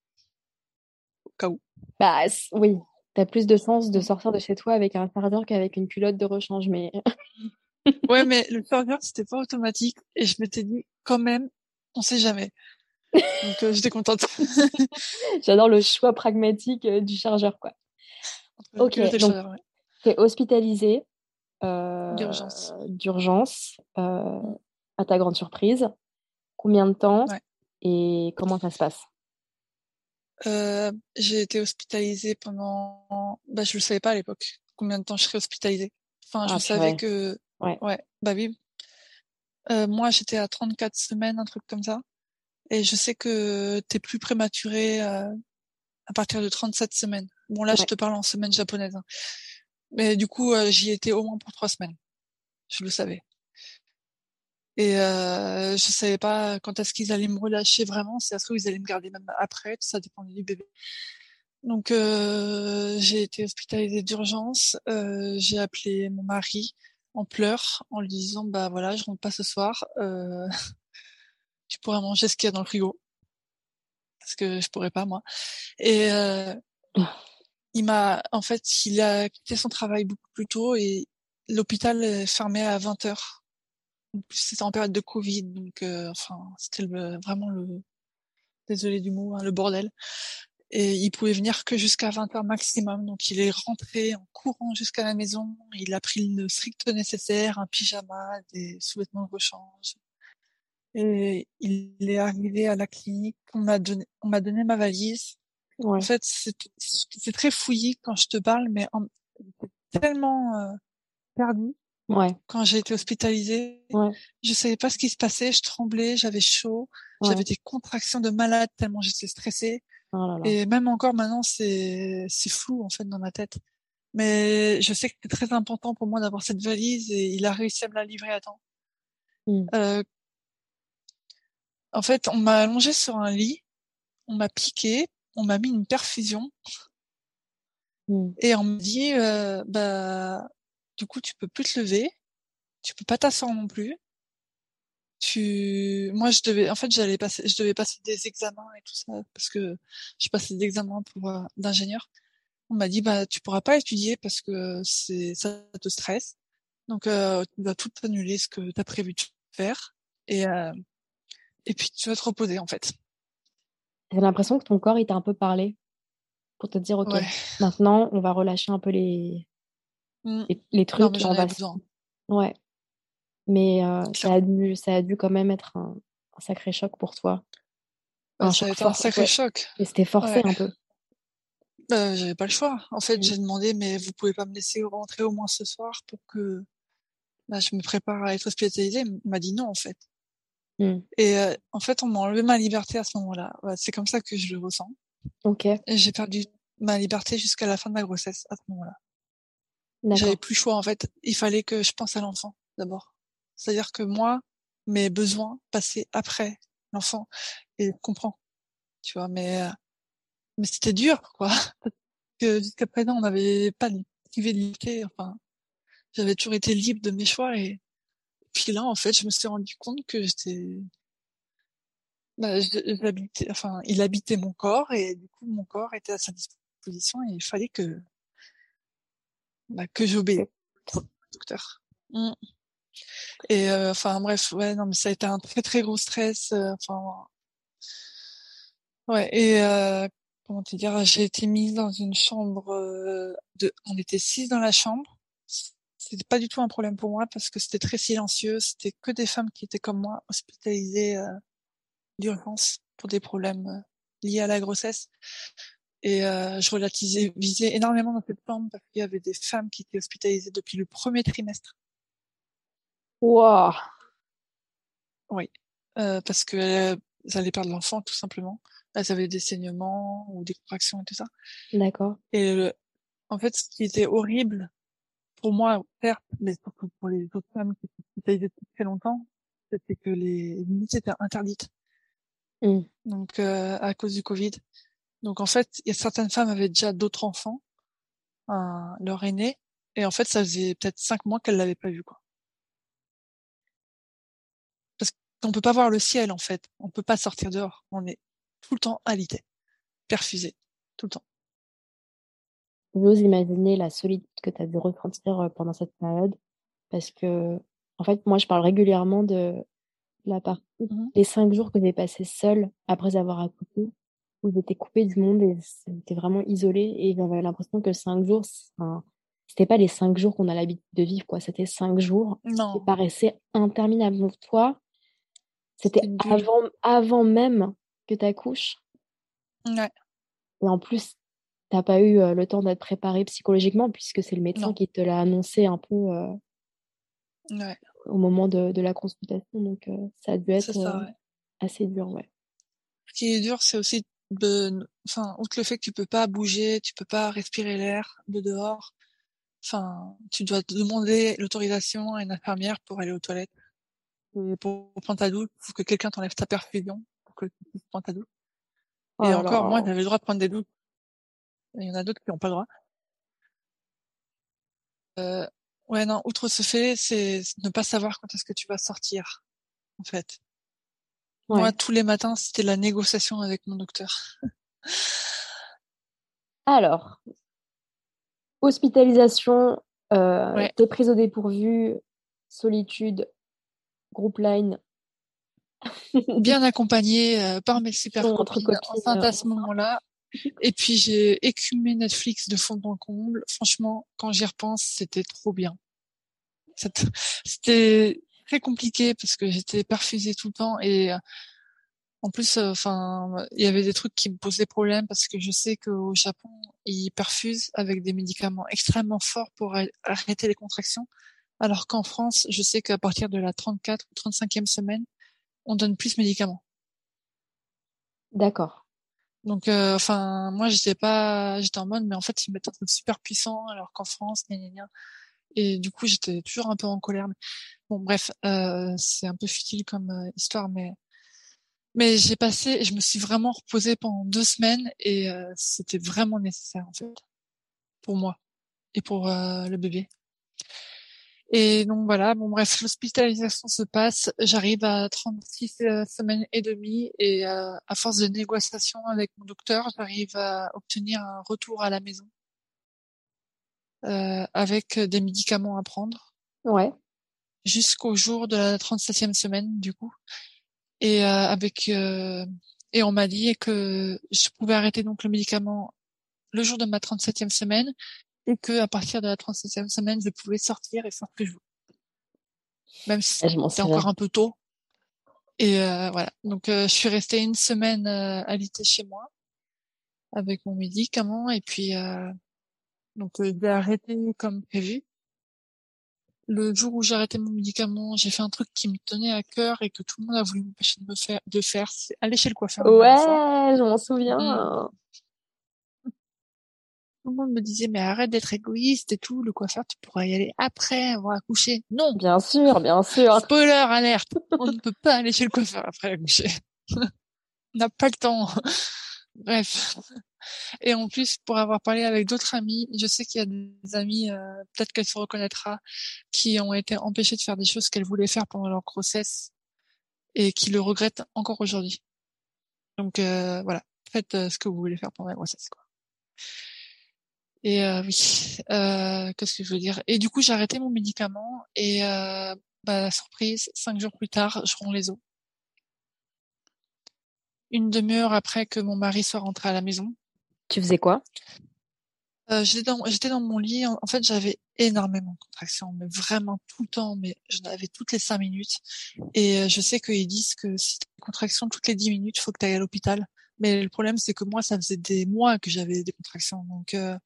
Au cas où. Bah oui, t'as plus de sens de sortir de chez toi avec un chargeur qu'avec une culotte de rechange, mais Ouais, mais le chargeur, c'était pas automatique. Et je m'étais dit, quand même, on sait jamais. Donc, euh, j'étais contente. j'adore le choix pragmatique euh, du chargeur, quoi. Ok, donc- chargeur, ouais. T'es hospitalisé euh, D'urgence. d'urgence, euh, à ta grande surprise. Combien de temps Ouais. et comment ça se passe? Euh, j'ai été hospitalisée pendant, bah, je le savais pas à l'époque, combien de temps je serais hospitalisée. Enfin, je Ah, savais que, Ouais. ouais, bah oui. Euh, moi, j'étais à 34 semaines, un truc comme ça. Et je sais que t'es plus prématuré, euh, à partir de 37 semaines. Bon, là, je te parle en semaine japonaise. hein. Mais du coup, euh, j'y étais au moins pour trois semaines. Je le savais. Et euh, je savais pas quand est-ce qu'ils allaient me relâcher vraiment. Si ça se trouve, ils allaient me garder même après. Ça dépendait du bébé. Donc euh, j'ai été hospitalisée d'urgence. Euh, j'ai appelé mon mari en pleurs, en lui disant bah voilà, je rentre pas ce soir. Euh, tu pourrais manger ce qu'il y a dans le frigo parce que je pourrais pas moi. Et euh, il m'a, en fait, il a quitté son travail beaucoup plus tôt et l'hôpital fermé à 20 heures. C'était en période de Covid, donc euh, enfin c'était vraiment le désolé du mot, hein, le bordel. Et il pouvait venir que jusqu'à 20 heures maximum. Donc il est rentré en courant jusqu'à la maison. Il a pris le strict nécessaire, un pyjama, des sous-vêtements de rechange. Et il est arrivé à la clinique. On m'a donné, on m'a donné ma valise. En fait, c'est très fouillis quand je te parle, mais en, tellement euh, perdu. Ouais. Quand j'ai été hospitalisée, ouais. je savais pas ce qui se passait. Je tremblais, j'avais chaud, j'avais des contractions de malade tellement j'étais stressée. Oh là là. Et même encore maintenant, c'est c'est flou en fait dans ma tête. Mais je sais que c'est très important pour moi d'avoir cette valise et il a réussi à me la livrer à temps. Mmh. Euh, en fait, on m'a allongé sur un lit, on m'a piqué, on m'a mis une perfusion mmh. et on me dit euh, bah du coup tu peux plus te lever, tu peux pas t'asseoir non plus. Tu, moi je devais, en fait j'allais passer, je devais passer des examens et tout ça parce que je passais des examens pour euh, d'ingénieur. On m'a dit bah tu pourras pas étudier parce que c'est ça te stresse. Donc euh, tu vas tout annuler ce que tu as prévu de faire et euh, et puis tu vas te reposer en fait. J'ai l'impression que ton corps il t'a un peu parlé pour te dire ok Ouais. maintenant on va relâcher un peu les Mm. les, les trucs Non, mais on va ouais mais euh, ça a dû ça a dû quand même être un, un sacré choc pour toi Bah, Un ça a choc été un sacré ouais. choc. et c'était forcé Ouais. un peu Euh, j'avais pas le choix. En fait, Mm. j'ai demandé, mais vous pouvez pas me laisser rentrer au moins ce soir pour que bah, je me prépare à être hospitalisée? Il m'a dit non, en fait. Mm. Et euh, en fait, on m'a enlevé ma liberté à ce moment-là. Ouais, c'est comme ça que je le ressens. ok Et j'ai perdu ma liberté jusqu'à la fin de ma grossesse à ce moment-là. J'avais plus le choix, en fait. Il fallait que je pense à l'enfant d'abord. C'est-à-dire que moi, mes besoins passaient après l'enfant. Et je comprends. Tu vois, mais, euh, mais c'était dur, quoi. Que jusqu'à présent, on n'avait pas de liberté. Enfin, j'avais toujours été libre de mes choix et puis là, en fait, je me suis rendu compte que j'étais, bah, enfin, il habitait mon corps et du coup, mon corps était à sa disposition et il fallait que, bah, que j'obéisse au docteur. Mm. Et euh, enfin bref, ouais, non, mais ça a été un très très gros stress. euh, Enfin, ouais. Et euh, comment te dire, j'ai été mise dans une chambre euh, de, on était six dans la chambre. C'était pas du tout un problème pour moi parce que c'était très silencieux. C'était que des femmes qui étaient comme moi hospitalisées euh, d'urgence pour des problèmes euh, liés à la grossesse. Et euh, je relativisais visais énormément dans cette chambre parce qu'il y avait des femmes qui étaient hospitalisées depuis le premier trimestre. Waouh Oui, euh, parce que euh, elles allaient perdre l'enfant tout simplement. Elles avaient des saignements ou des contractions et tout ça. d'accord Et le- en fait, ce qui était horrible pour moi, certes, mais surtout pour les autres femmes qui étaient hospitalisées depuis très longtemps, c'était que les visites étaient interdites. Mm. Donc euh, à cause du Covid. Donc en fait, il y a certaines femmes avaient déjà d'autres enfants, un- leur aîné, et en fait, ça faisait peut-être cinq mois qu'elles l'avaient pas vu quoi. Parce qu'on peut pas voir le ciel en fait, on peut pas sortir dehors, on est tout le temps alité, perfusé, tout le temps. J'ose imaginer la solitude que tu as dû ressentir euh, pendant cette période. Parce que en fait moi je parle régulièrement de la partie Mhm. les cinq jours que j'ai passés seule après avoir accouché où j'étais coupée du monde et j'étais vraiment isolée. Et j'avais l'impression que cinq jours c'était pas les cinq jours qu'on a l'habitude de vivre quoi. C'était cinq jours qui paraissaient interminables. Donc toi c'était avant avant même que tu accouches Ouais, et en plus t'as pas eu euh, le temps d'être préparée psychologiquement puisque c'est le médecin non, qui te l'a annoncé un peu euh, ouais, au moment de, de la consultation donc euh, ça a dû être ça, euh, ouais. assez dur ouais Ce qui est dur, c'est aussi de, enfin, outre le fait que tu peux pas bouger, tu peux pas respirer l'air de dehors. Enfin, tu dois demander l'autorisation à une infirmière pour aller aux toilettes, et pour prendre ta douche, pour que quelqu'un t'enlève ta perfusion, pour que tu puisses prendre ta douche. oh Et là encore, moi, là j'avais le droit de prendre des douches. Il y en a d'autres qui n'ont pas le droit. Euh, ouais, non, outre ce fait, c'est ne pas savoir quand est-ce que tu vas sortir, en fait. Ouais. Moi, tous les matins, c'était la négociation avec mon docteur. Alors, hospitalisation, euh, Ouais. t'es prise au dépourvu, solitude, groupe line. Bien accompagnée euh, par mes super copines enceintes euh. à ce moment-là. Et puis j'ai écumé Netflix de fond en comble. Franchement, quand j'y repense, c'était trop bien. C'était- très compliqué parce que j'étais perfusée tout le temps et euh, en plus, euh, enfin, il y avait des trucs qui me posaient problème parce que je sais qu'au Japon, ils perfusent avec des médicaments extrêmement forts pour arrêter les contractions, alors qu'en France, je sais qu'à partir de la 34 ou 35e semaine, on donne plus de médicaments. D'accord. Donc, euh, enfin, moi, j'étais pas, j'étais en mode, mais en fait, ils mettent un truc super puissant, alors qu'en France, gna gna gna. Et du coup, j'étais toujours un peu en colère. Mais... Bon, bref, euh, c'est un peu futile comme euh, histoire, mais mais j'ai passé, je me suis vraiment reposée pendant deux semaines et euh, c'était vraiment nécessaire en fait pour moi et pour euh, le bébé. Et donc voilà, bon bref, l'hospitalisation se passe, j'arrive à 36 euh, semaines et demie et euh, à force de négociation avec mon docteur, j'arrive à obtenir un retour à la maison euh, avec des médicaments à prendre Ouais. jusqu'au jour de la 37e semaine du coup. Et euh, avec euh, et on m'a dit que je pouvais arrêter donc le médicament le jour de ma 37e semaine et que à partir de la 37e semaine, je pouvais sortir et faire ce que je voulais. Même si Ah, c'était encore un peu tôt. Et euh, voilà. Donc euh, je suis restée une semaine euh, alitée chez moi avec mon médicament et puis euh, donc euh, je l'ai arrêté comme prévu. Le jour où j'ai arrêté mon médicament, j'ai fait un truc qui me tenait à cœur et que tout le monde a voulu m'empêcher de me faire de faire, c'est aller chez le coiffeur. Ouais, je m'en souviens. Mm. Tout le monde me disait mais arrête d'être égoïste et tout, le coiffeur tu pourras y aller après avoir accouché. Non, Bien sûr, bien sûr. spoiler alerte, on ne peut pas aller chez le coiffeur après accoucher. on n'a pas le temps. Bref. Et en plus, pour avoir parlé avec d'autres amis, je sais qu'il y a des amis, euh, peut-être qu'elle se reconnaîtra, qui ont été empêchées de faire des choses qu'elles voulaient faire pendant leur grossesse et qui le regrettent encore aujourd'hui. Donc euh, voilà, faites euh, ce que vous voulez faire pendant la grossesse. Quoi. Et euh, oui, euh, qu'est-ce que je veux dire? Et du coup, j'ai arrêté mon médicament et euh, bah, la surprise, cinq jours plus tard, je romps les os. Une demi-heure après que mon mari soit rentré à la maison, Tu faisais quoi? Euh, j'étais dans, j'étais dans mon lit. En, en fait, j'avais énormément de contractions, mais vraiment tout le temps. Mais j'en avais toutes les cinq minutes. Et euh, je sais qu'ils disent que si t'as des contractions toutes les dix minutes, faut que tu ailles à l'hôpital. Mais le problème, c'est que moi, ça faisait des mois que j'avais des contractions. Donc, euh,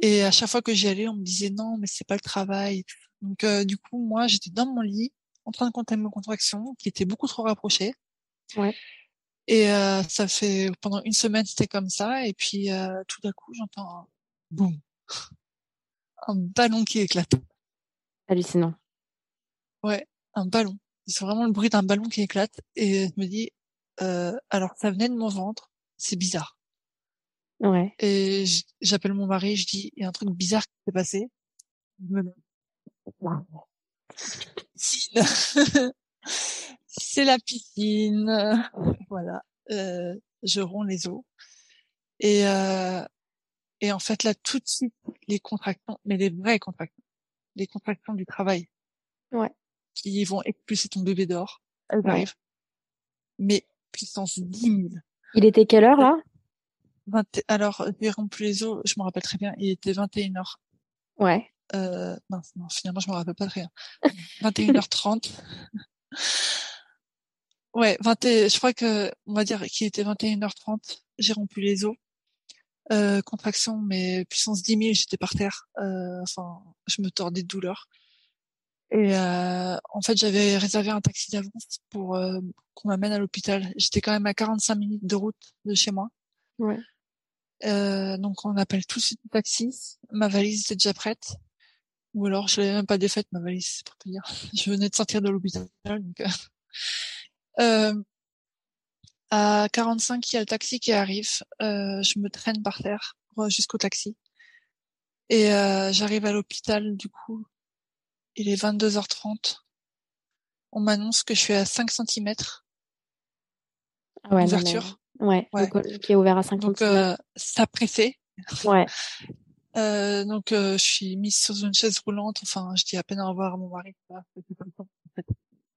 et à chaque fois que j'y allais, on me disait non, mais c'est pas le travail. Donc, euh, du coup, moi, j'étais dans mon lit, en train de compter mes contractions, qui étaient beaucoup trop rapprochées. Ouais. Et euh, ça fait pendant une semaine, c'était comme ça. Et puis, euh, tout d'un coup, j'entends un boum, un ballon qui éclate. Hallucinant. Ouais, un ballon. C'est vraiment le bruit d'un ballon qui éclate. Et je me dis, euh, alors ça venait de mon ventre, c'est bizarre. Ouais. Et j'appelle mon mari, je dis, il y a un truc bizarre qui s'est passé. Il me Piscine. c'est la piscine. Voilà. Euh, je romps les os. Et, euh, et en fait, là, tout de suite, les contractions, mais les vraies contractions, les contractions du travail. Ouais. Qui vont expulser ton bébé dehors. Elles Ouais. arrivent. Mais puissance 10 000. Il était quelle heure là? 20 alors, j'ai rompu les os, je me rappelle très bien, il était 21h. Ouais. Euh, non, non, finalement, je me rappelle pas très bien. 21h30. ouais, 20 et- je crois que, on va dire qu'il était 21h30. J'ai rompu les os. Euh, contraction, mais puissance 10 000, j'étais par terre. Euh, enfin, je me tordais de douleur. Et euh, en fait, j'avais réservé un taxi d'avance pour euh, qu'on m'amène à l'hôpital. J'étais quand même à 45 minutes de route de chez moi. Ouais. Euh, donc on appelle tout de suite le taxi. Ma valise était déjà prête. Ou alors je l'avais même pas défaite ma valise, c'est pour te dire. Je venais de sortir de l'hôpital. Donc, euh, euh, à 45, il y a le taxi qui arrive. Euh, je me traîne par terre, jusqu'au taxi. Et euh, j'arrive à l'hôpital, du coup, il est 22h30. On m'annonce que je suis à 5 cm. Ah ouais, d'ouverture. Ouais, Ouais. le qui est ouvert à 5 Donc, euh, ça pressait. Ouais. Euh, donc, euh, je suis mise sur une chaise roulante. Enfin, je dis à peine au revoir à mon mari. Je suis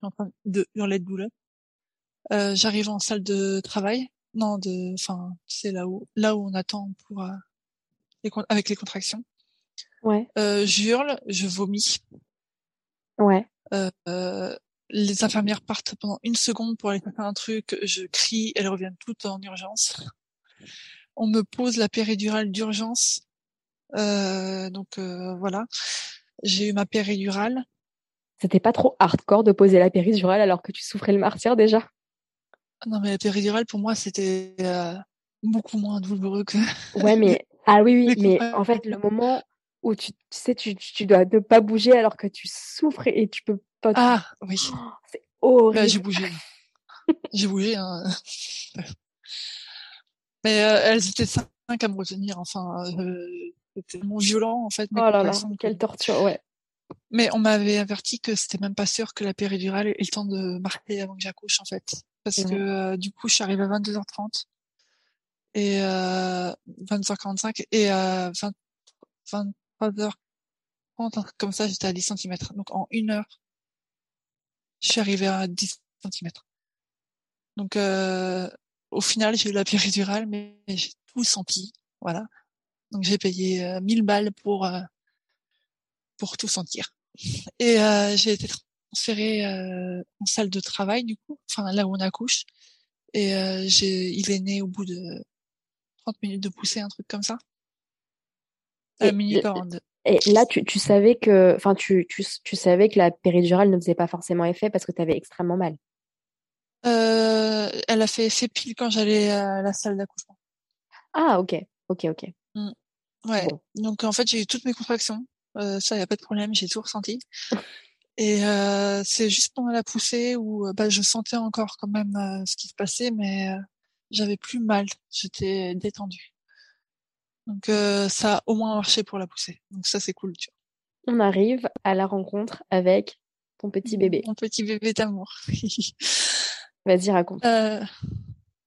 en train de hurler de douleur. Euh, j'arrive en salle de travail. Non, de, enfin, c'est là où, là où on attend pour, euh, les, avec les contractions. Ouais. Euh, j'hurle, je vomis. Ouais. Les infirmières partent pendant une seconde pour aller faire un truc. Je crie, elles reviennent toutes en urgence. On me pose la péridurale d'urgence. Euh, donc euh, voilà, j'ai eu ma péridurale. C'était pas trop hardcore de poser la péridurale alors que tu souffrais le martyr déjà? Non mais la péridurale pour moi c'était euh, beaucoup moins douloureux que. Ouais, mais ah oui, oui, mais contractions. en fait, le moment où tu, tu sais, tu, tu, dois ne pas bouger alors que tu souffres et tu peux pas. Ah oui. Oh, c'est horrible. J'ai bougé. j'ai bougé. Hein. Mais euh, elles étaient cinq à me retenir. Enfin, euh, c'était tellement violent en fait. Oh là là, quelle torture, ouais. Mais on m'avait averti que c'était même pas sûr que la péridurale ait le temps de marquer avant que j'accouche en fait. Parce que euh, du coup, je suis arrivée à 22h30 et euh, 22h45 et à 20, 20 3h30, comme ça, j'étais à 10 cm. Donc, en une heure, je suis arrivée à 10 cm. Donc, euh, au final, j'ai eu la péridurale, mais j'ai tout senti. Voilà. Donc, j'ai payé euh, 1000 balles pour, euh, pour tout sentir. Et euh, j'ai été transférée euh, en salle de travail, du coup, enfin, là où on accouche. Et euh, j'ai, il est né au bout de 30 minutes de poussée, un truc comme ça. 42. Et là, tu, tu savais que, enfin, tu, tu, tu savais que la péridurale ne faisait pas forcément effet parce que tu avais extrêmement mal. Euh, elle a fait effet pile quand j'allais à la salle d'accouchement. Ah, ok, ok, ok. Ouais. Bon. Donc en fait j'ai eu toutes mes contractions. Euh, ça y a pas de problème, j'ai tout ressenti. Et euh, c'est juste pendant la poussée où euh, bah, je sentais encore quand même euh, ce qui se passait, mais euh, j'avais plus mal. J'étais détendue. Donc euh, ça a au moins marché pour la poussée. Donc ça c'est cool. Tu On arrive à la rencontre avec ton petit vois. bébé. Mon petit bébé d'amour. Vas-y, raconte. Euh,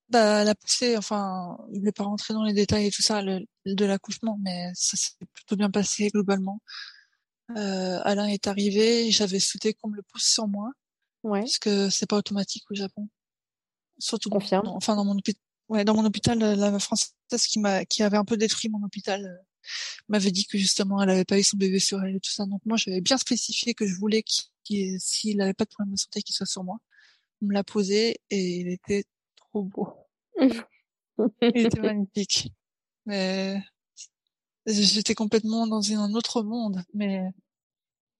bah, la poussée, enfin, je vais pas rentrer dans les détails et tout ça le- de l'accouchement, mais ça s'est plutôt bien passé globalement. Euh, Alain est arrivé, j'avais souhaité qu'on me le pousse sur moi, Ouais. parce que c'est pas automatique au Japon. Surtout, dans- enfin dans mon hôpital, ouais, dans mon hôpital, la française qui m'a, qui avait un peu détruit mon hôpital, euh, m'avait dit que justement elle avait pas eu son bébé sur elle et tout ça. Donc moi, j'avais bien spécifié que je voulais qu'il, s'il avait pas de problème de santé, qu'il soit sur moi. On me l'a posé et il était trop beau. Il était magnifique. Mais j'étais complètement dans un autre monde, mais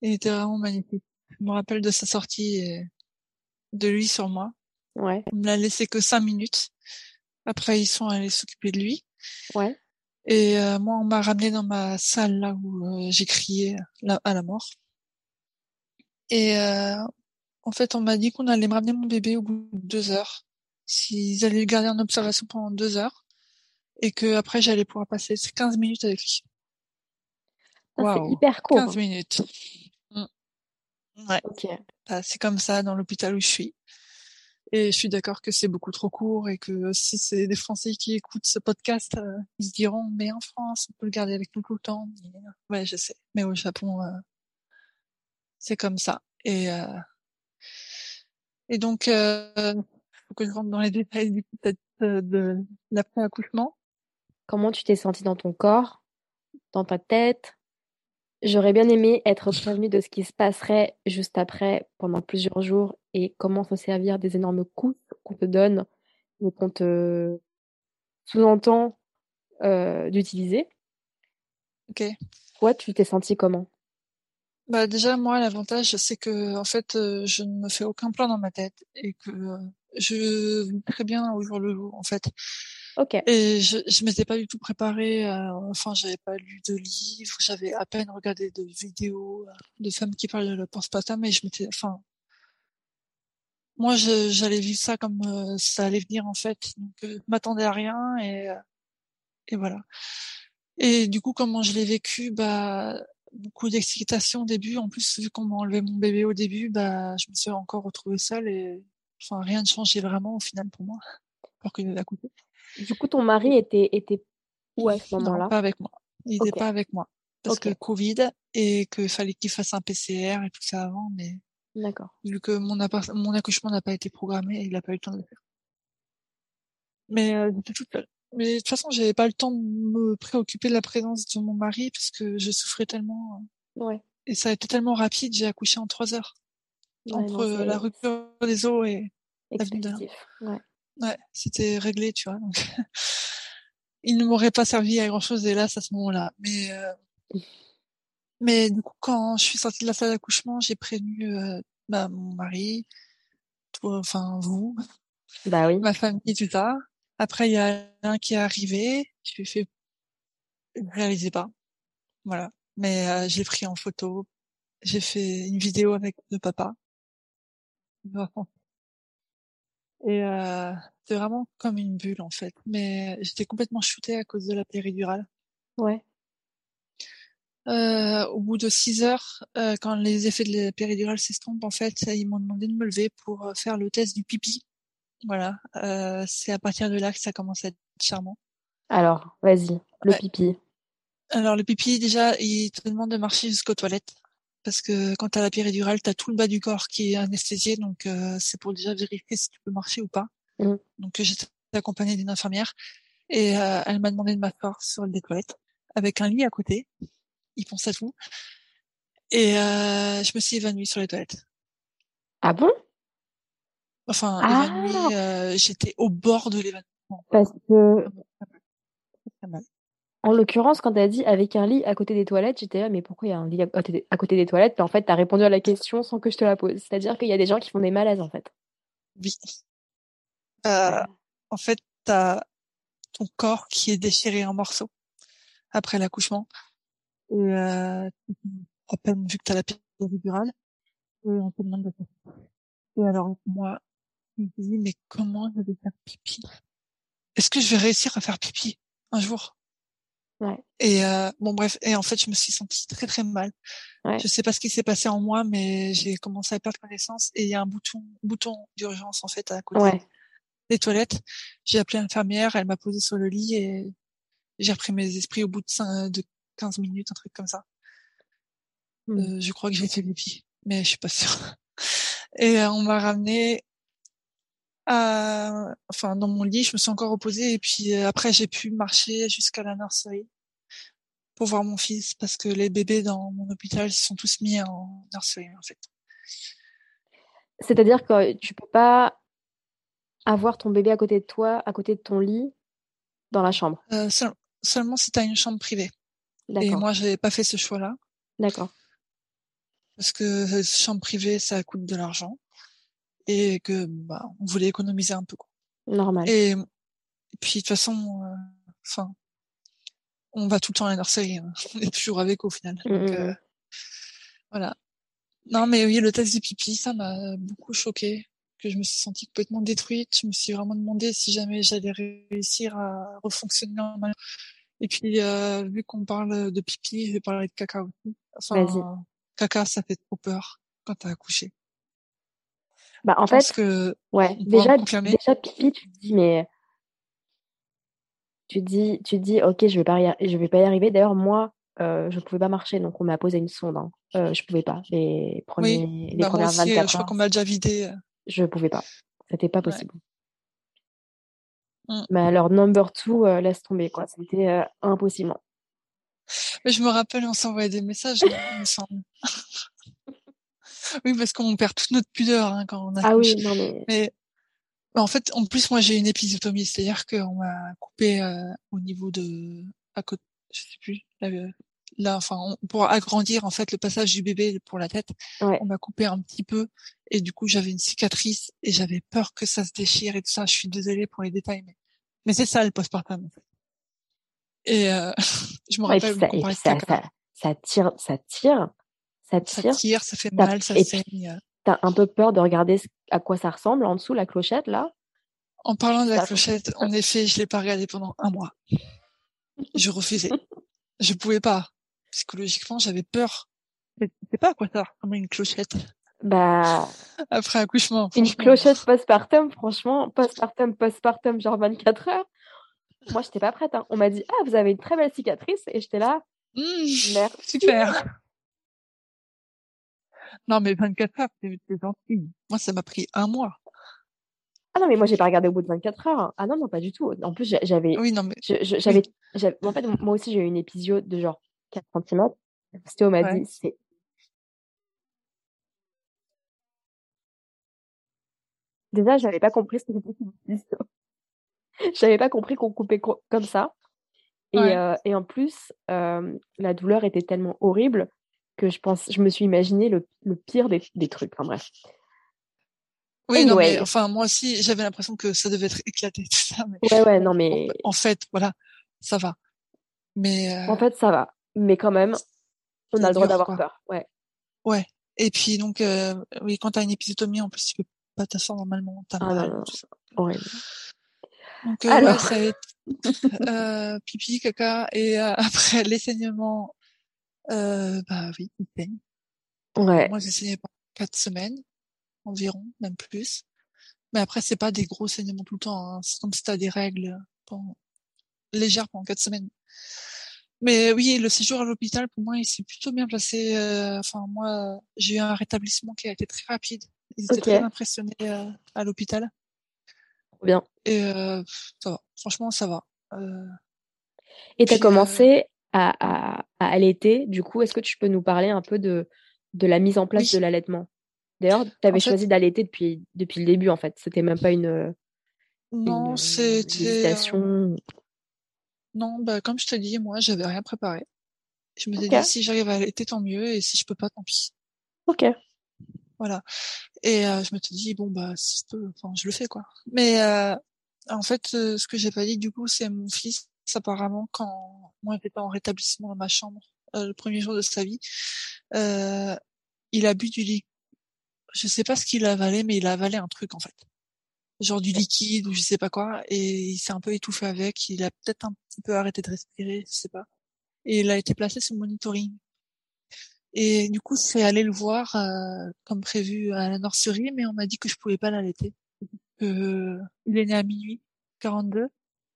il était vraiment magnifique. Je me rappelle de sa sortie et de lui sur moi. Ouais, On me l'a laissé que cinq minutes. Après, ils sont allés s'occuper de lui. ouais. Et euh, moi, on m'a ramené dans ma salle là où euh, j'ai crié la- à la mort. Et euh, en fait, on m'a dit qu'on allait me ramener mon bébé au bout de deux heures. S'ils allaient le garder en observation pendant deux heures. Et que après, j'allais pouvoir passer 15 minutes avec lui. Waouh. C'est hyper court. 15 minutes. Mm. Ouais. Ok. Bah, c'est comme ça dans l'hôpital où je suis. Et je suis d'accord que c'est beaucoup trop court et que si c'est des Français qui écoutent ce podcast, euh, ils se diront mais en France on peut le garder avec nous tout le temps. Mais, ouais, je sais. Mais au Japon, euh, c'est comme ça. Et euh, et donc, euh, faut que je rentre dans les détails du peut-être de l'après accouchement. Comment tu t'es sentie dans ton corps, dans ta tête? J'aurais bien aimé être prévenue de ce qui se passerait juste après, pendant plusieurs jours, et comment se servir des énormes coups qu'on te donne ou qu'on te sous-entend euh, d'utiliser. Ok. Toi, tu t'es sentie comment? Bah déjà moi l'avantage c'est que en fait euh, je ne me fais aucun plan dans ma tête et que euh, je vis très bien au jour le jour en fait. Ok. Et je je m'étais pas du tout préparée, euh, enfin j'avais pas lu de livres, j'avais à peine regardé de vidéos euh, de femmes qui parlent de le postpartum et je m'étais enfin moi je- j'allais vivre ça comme euh, ça allait venir en fait donc euh, je m'attendais à rien et euh, et voilà. Et du coup, comment je l'ai vécu, bah, beaucoup d'excitation au début. En plus, vu qu'on m'a enlevé mon bébé au début, bah, je me suis encore retrouvée seule et, enfin, rien ne changeait vraiment au final pour moi, alors est à côté. Du coup, ton mari était, était où à ce moment-là? Pas avec moi. Il n'était pas avec moi. Parce Ok. que Covid et qu'il fallait qu'il fasse un PCR et tout ça avant, mais D'accord. vu que mon, accouchement n'a pas été programmé, il n'a pas eu le temps de le faire. Mais euh, j'étais toute. Mais de toute façon, j'avais pas le temps de me préoccuper de la présence de mon mari parce que je souffrais tellement. euh, Ouais. Et ça a été tellement rapide, j'ai accouché en trois heures. Ouais, Entre non, euh, la rupture des os et de expéditif. Ouais. Ouais, c'était réglé, tu vois. Donc... il ne m'aurait pas servi à grand chose, hélas, à ce moment-là. Mais, euh... mais du coup, quand je suis sortie de la salle d'accouchement, j'ai prévenu euh, bah, mon mari, toi, enfin vous, Bah oui. ma famille, tout ça. Après, il y a un qui est arrivé, je lui ai fait, je réalisais pas. Voilà. Mais euh, j'ai pris en photo, j'ai fait une vidéo avec le papa. Et euh, c'est vraiment comme une bulle en fait. Mais j'étais complètement shootée à cause de la péridurale. Ouais. Euh, au bout de six heures, euh, quand les effets de la péridurale s'estompent, en fait, ils m'ont demandé de me lever pour euh, faire le test du pipi. Voilà, euh, c'est à partir de là que ça commence à être charmant. Alors, vas-y, le Ouais. pipi. Alors le pipi, déjà, il te demande de marcher jusqu'aux toilettes. Parce que quand t'as la péridurale, t'as tout le bas du corps qui est anesthésié, donc euh, c'est pour déjà vérifier si tu peux marcher ou pas. Mhm. Donc euh, j'étais accompagnée d'une infirmière et euh, elle m'a demandé de m'asseoir sur des toilettes avec un lit à côté. Il pense à tout. Et euh, je me suis évanouie sur les toilettes. Ah bon? Enfin, Ah évanouie, euh, j'étais au bord de l'évanouissement. Parce que, Très mal. En l'occurrence, quand t'as dit avec un lit à côté des toilettes, j'étais là, mais pourquoi il y a un lit à côté des, toilettes? En fait, t'as répondu à la question sans que je te la pose. C'est-à-dire qu'il y a des gens qui font des malaises, en fait. Oui. Euh, en fait, t'as ton corps qui est déchiré en morceaux après l'accouchement. Et euh, à peine vu que t'as la péridurale, et on te demande de faire. Et alors moi, je me dis mais comment je vais faire pipi? Est-ce que je vais réussir à faire pipi un jour? Ouais. Et euh, bon bref, et en fait je me suis sentie très très mal. Ouais. Je sais pas ce qui s'est passé en moi, mais j'ai commencé à perdre connaissance et il y a un bouton bouton d'urgence en fait à côté Ouais. des toilettes. J'ai appelé l'infirmière, elle m'a posé sur le lit et j'ai repris mes esprits au bout de, cin- de 15 minutes, un truc comme ça. Hmm. Euh, je crois que j'ai fait pipi, mais je suis pas sûre. Et euh, on m'a ramené à, enfin, dans mon lit, je me suis encore reposée et puis euh, après j'ai pu marcher jusqu'à la nursery pour voir mon fils parce que les bébés dans mon hôpital se sont tous mis en nursery en fait. C'est-à-dire que tu peux pas avoir ton bébé à côté de toi, à côté de ton lit, dans la chambre? Euh, seul- seulement si tu as une chambre privée. Et moi, j'avais pas fait ce choix-là. D'accord. parce que euh, chambre privée ça coûte de l'argent et que bah on voulait économiser un peu quoi. Normal. Et, et puis de toute façon euh, enfin on va tout le temps à la nurserie hein. on est toujours avec au final Mm, donc mm, euh, mm. voilà non mais oui le test du pipi ça m'a beaucoup choqué que je me suis sentie complètement détruite je me suis vraiment demandé si jamais j'allais réussir à refonctionner normalement et puis euh, vu qu'on parle de pipi je vais parler de caca aussi enfin caca ça fait trop peur quand t'as accouché Bah, en je fait, que ouais, déjà, déjà, pipi, tu te dis, mais tu te dis, tu dis, ok, je vais pas je vais pas y arriver. D'ailleurs, moi, euh, je pouvais pas marcher, donc on m'a posé une sonde. Hein. Euh, je pouvais pas. Les premiers, Oui, les bah premières aussi, euh, je 24 crois qu'on m'a déjà vidé. je pouvais pas. C'était pas possible. Mm. Mais alors, number two, euh, laisse tomber, quoi. C'était impossible. Mais je me rappelle, on s'envoyait des messages, il me semble. oui, parce qu'on perd toute notre pudeur hein, quand on accouche. Ah oui, non, mais Mais bah, en fait, en plus, moi, j'ai une épisiotomie, c'est-à-dire qu'on m'a coupé euh, au niveau de, à côté, je sais plus, là, euh, là, enfin, on- pour agrandir en fait le passage du bébé pour la tête, Ouais. on m'a coupé un petit peu et du coup, j'avais une cicatrice et j'avais peur que ça se déchire et tout ça. Je suis désolée pour les détails, mais, mais c'est ça le postpartum. En fait. Et euh, je me Ouais, rappelle ça, de ça, caca. ça, ça tire, ça tire, ça Ça tire. ça fait mal, ça saigne. t'as un peu peur de regarder à quoi ça ressemble en dessous, la clochette, là. En parlant de la Ça- clochette, en effet, je l'ai pas regardée pendant un mois. Je refusais. je pouvais pas. Psychologiquement, j'avais peur. Mais c'est pas à quoi ça ressemble une clochette. Bah, Après accouchement. une clochette postpartum, franchement, postpartum, postpartum, genre 24 heures. Moi, j'étais pas prête. hein. On m'a dit, ah, vous avez une très belle cicatrice. Et j'étais là, Mmh, merci. super. Non, mais 24 heures, c'est gentil. Moi, ça m'a pris un mois. Ah non, mais moi, j'ai pas regardé au bout de 24 heures. Ah non, non, pas du tout. En plus, j'a- j'avais, Oui, non, mais j'avais, en fait, moi aussi, j'ai eu une épisio de genre 4 cm. Stéo m'a Ouais. dit, c'est. Déjà, j'avais pas compris ce que c'était. J'avais pas compris qu'on coupait co- comme ça. Et, Ouais. euh, et en plus, euh, la douleur était tellement horrible que je pense, je me suis imaginé le, le pire des, des trucs. Enfin bref. oui, non, mais Anyway. enfin, moi aussi, j'avais l'impression que ça devait être éclaté, tout ça. Mais Ouais, ouais, non, en, mais en fait, voilà, ça va. Mais euh, en fait, ça va. Mais quand même, on a le droit d'avoir peur. Ouais. Ouais. Et puis donc, euh, oui, quand t'as une épisiotomie, en plus, tu peux pas t'asseoir normalement, t'as Ah non, mal, non, tout ça. horrible. Donc euh, ouais, Alors, ça a été euh, pipi, caca, et euh, après les saignements, euh, bah oui, ils saignent. ouais. Moi, j'ai saigné pendant quatre semaines environ, même plus. Mais après, c'est pas des gros saignements tout le temps. Hein. C'est comme si t'as des règles pendant... légères pendant quatre semaines. Mais oui, le séjour à l'hôpital, pour moi, il s'est plutôt bien passé. euh, Enfin, moi, j'ai eu un rétablissement qui a été très rapide. Ils étaient très impressionnés euh, à l'hôpital. Bien. Et euh, ça va. Franchement, ça va. Euh, Et tu as puis, euh, commencé à, à, à allaiter. Du coup, est-ce que tu peux nous parler un peu de, de la mise en place oui. de l'allaitement? D'ailleurs, tu avais En fait, choisi d'allaiter depuis, depuis le début, en fait. C'était même pas une, non, une c'était... euh. Non, bah, comme je te dis, moi, j'avais rien préparé. Je me dit, si j'arrive à allaiter, tant mieux, et si je peux pas, tant pis. ok. Voilà. Et euh, je me suis dit, bon, bah, si je peux, enfin, je le fais, quoi. Mais euh, en fait, euh, ce que j'ai pas dit, du coup, c'est mon fils, apparemment, quand moi, j'étais en rétablissement dans ma chambre, euh, le premier jour de sa vie, euh, il a bu du lit. Je sais pas ce qu'il a avalé, mais il a avalé un truc, en fait. Genre du liquide ou je sais pas quoi, et il s'est un peu étouffé avec. Il a peut-être un petit peu arrêté de respirer, je sais pas. Et il a été placé sous monitoring. Et du coup, suis allée le voir euh, comme prévu à la nurserie, mais on m'a dit que je pouvais pas l'allaiter. Il est né à minuit 42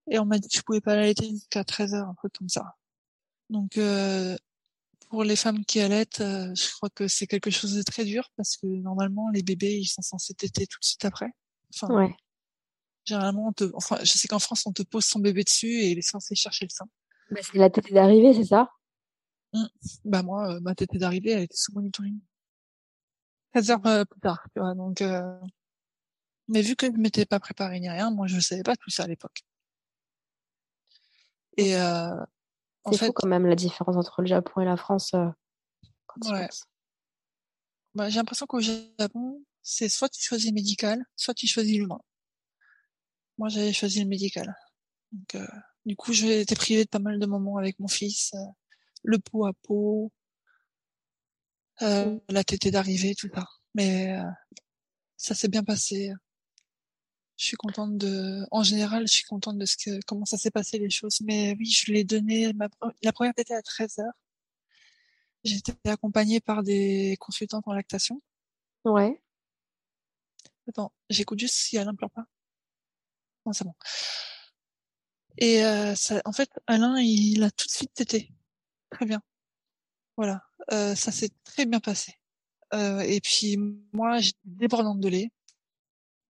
et on m'a dit que je pouvais pas l'allaiter jusqu'à 13 heures, un truc comme ça. Donc euh, pour les femmes qui allaitent, euh, je crois que c'est quelque chose de très dur parce que normalement les bébés ils sont censés téter tout de suite après. Enfin, Ouais. généralement, on te, enfin, je sais qu'en France on te pose son bébé dessus et il est censé chercher le sein. Bah, c'est la tête d'arrivée, c'est ça? Mm. Bah moi, euh, ma tête d'arrivée, elle était sous monitoring. 13 heures euh, plus tard, tu vois. Donc, euh... mais vu que je m'étais pas préparé ni rien, moi je savais pas tout ça à l'époque. Et euh, en C'est fou fait, quand même la différence entre le Japon et la France euh, quand ouais, bah, j'ai l'impression qu'au Japon, c'est soit tu choisis le médical, soit tu choisis l'humain. Moi, j'avais choisi le médical. Donc, euh, du coup, j'ai été privée de pas mal de moments avec mon fils, euh, le pot à pot, euh, la tétée d'arrivée, tout ça. Mais euh, ça s'est bien passé. Je suis contente de, en général, je suis contente de ce que, comment ça s'est passé les choses. Mais oui, je l'ai donné, ma, la première tétée à 13 heures. J'étais accompagnée par des consultantes en lactation. Ouais. Attends, j'écoute juste si Alain pleure pas. Non, c'est bon. Et euh, ça, en fait, Alain, il a tout de suite tété. Très bien. Voilà. Euh, ça s'est très bien passé. Euh, et puis moi, j'étais débordante de lait.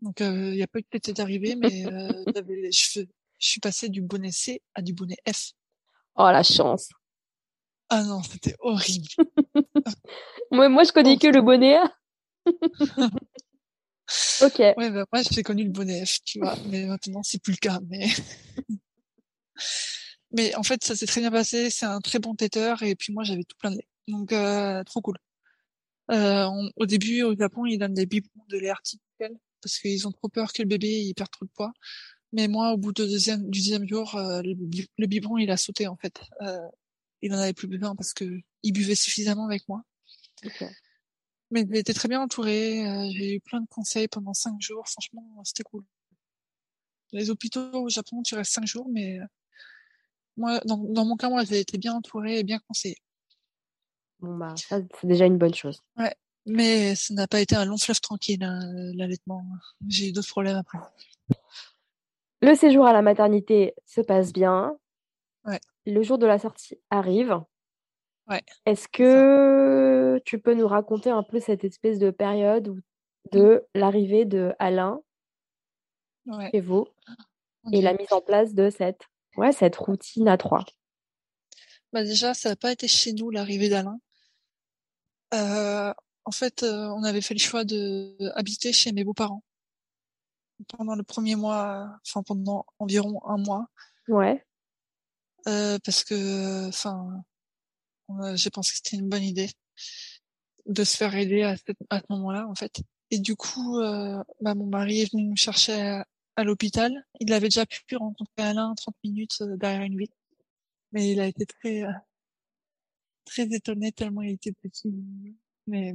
Donc il n'y a pas eu de tétée d'arrivée, mais euh, j'avais les cheveux. Je suis passée du bonnet C à du bonnet F. Oh, la chance. Ah non, c'était horrible. Moi, moi, je connais que le bonnet A. Ok. Ouais, bah, moi j'ai connu le bonnet F, tu vois, mais maintenant c'est plus le cas. Mais mais en fait, ça s'est très bien passé. C'est un très bon téteur et puis moi j'avais tout plein de lait, donc euh, trop cool. Euh, on- au début, au Japon, ils donnent des biberons de lait parce qu'ils ont trop peur que le bébé il perde trop de poids. Mais moi, au bout de deuxième, du deuxième jour, euh, le, le biberon il a sauté en fait. Euh, il en avait plus besoin parce que il buvait suffisamment avec moi. Ok. Mais été très bien entourée. euh, j'ai eu plein de conseils pendant cinq jours. Franchement, c'était cool. Les hôpitaux au Japon, tu restes cinq jours, mais moi, dans, dans mon cas, moi, j'ai été bien entourée et bien conseillée. Bon, bah, ça, c'est déjà une bonne chose. Ouais. Mais ça n'a pas été un long fleuve tranquille, hein, l'allaitement. J'ai eu d'autres problèmes après. Le séjour à la maternité se passe bien. Ouais. Le jour de la sortie arrive. Ouais. Est-ce que tu peux nous raconter un peu cette espèce de période de l'arrivée de Alain Ouais. chez vous et la mise en place de cette, ouais, cette routine à trois? Bah déjà, ça n'a pas été chez nous l'arrivée d'Alain. Euh, en fait, euh, on avait fait le choix de habiter chez mes beaux-parents pendant le premier mois, enfin pendant environ un mois, Ouais. euh, parce que, enfin, j'ai pensé que c'était une bonne idée de se faire aider à, ce- à ce moment-là, en fait. Et du coup, euh, bah, mon mari est venu nous chercher à, à l'hôpital. Il avait déjà pu rencontrer Alain 30 minutes derrière une vitre, mais il a été très très étonné tellement il était petit. Mais.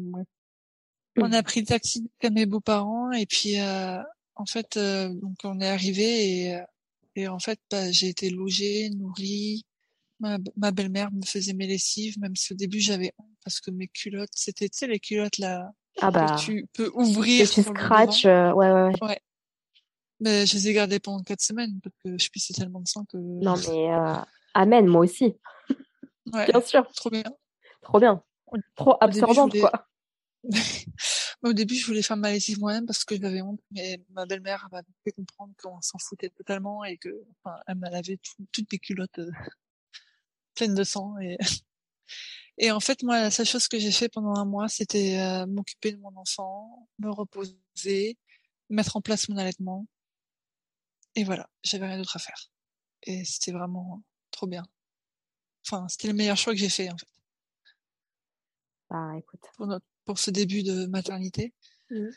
On a pris le taxi jusqu'à mes beaux-parents et puis euh, en fait euh, donc on est arrivé et, euh, et en fait bah, j'ai été logée, nourrie. Ma, ma belle-mère me faisait mes lessives, même si au début j'avais honte parce que mes culottes, c'était tu sais les culottes là Ah bah, que tu peux que ouvrir tu sur le scratches, euh, ouais, ouais, ouais. Ouais. Mais je les ai gardées pendant quatre semaines parce que je pissais tellement de sang que Non, mais euh, amen, moi aussi. ouais, Bien sûr. trop bien. Trop bien. Trop début, absorbante, voulais- quoi. Au début, je voulais faire ma lessive moi-même parce que j'avais honte, mais ma belle-mère m'a fait comprendre qu'on s'en foutait totalement et que, enfin, elle m'a lavé tout- toutes mes culottes euh, pleines de sang et et en fait, moi, la seule chose que j'ai fait pendant un mois, c'était euh, m'occuper de mon enfant, me reposer, mettre en place mon allaitement et voilà, j'avais rien d'autre à faire et c'était vraiment trop bien. Enfin, c'était le meilleur choix que j'ai fait en fait Bah, écoute. pour notre pour ce début de maternité. Mhm.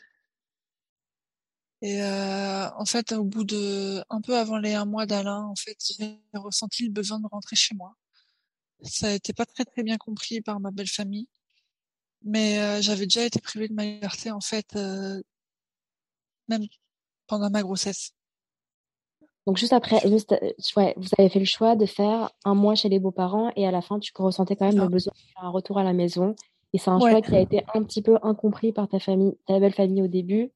Et euh, en fait, au bout de un peu avant les un mois d'Alain, en fait, j'ai ressenti le besoin de rentrer chez moi. Ça été pas très très bien compris par ma belle famille, mais euh, j'avais déjà été privée de ma liberté en fait, euh, même pendant ma grossesse. Donc juste après, juste, ouais, vous avez fait le choix de faire un mois chez les beaux-parents et à la fin, tu ressentais quand même le besoin de faire un retour à la maison. Et c'est un Ouais. choix qui a été un petit peu incompris par ta famille, ta belle famille au début.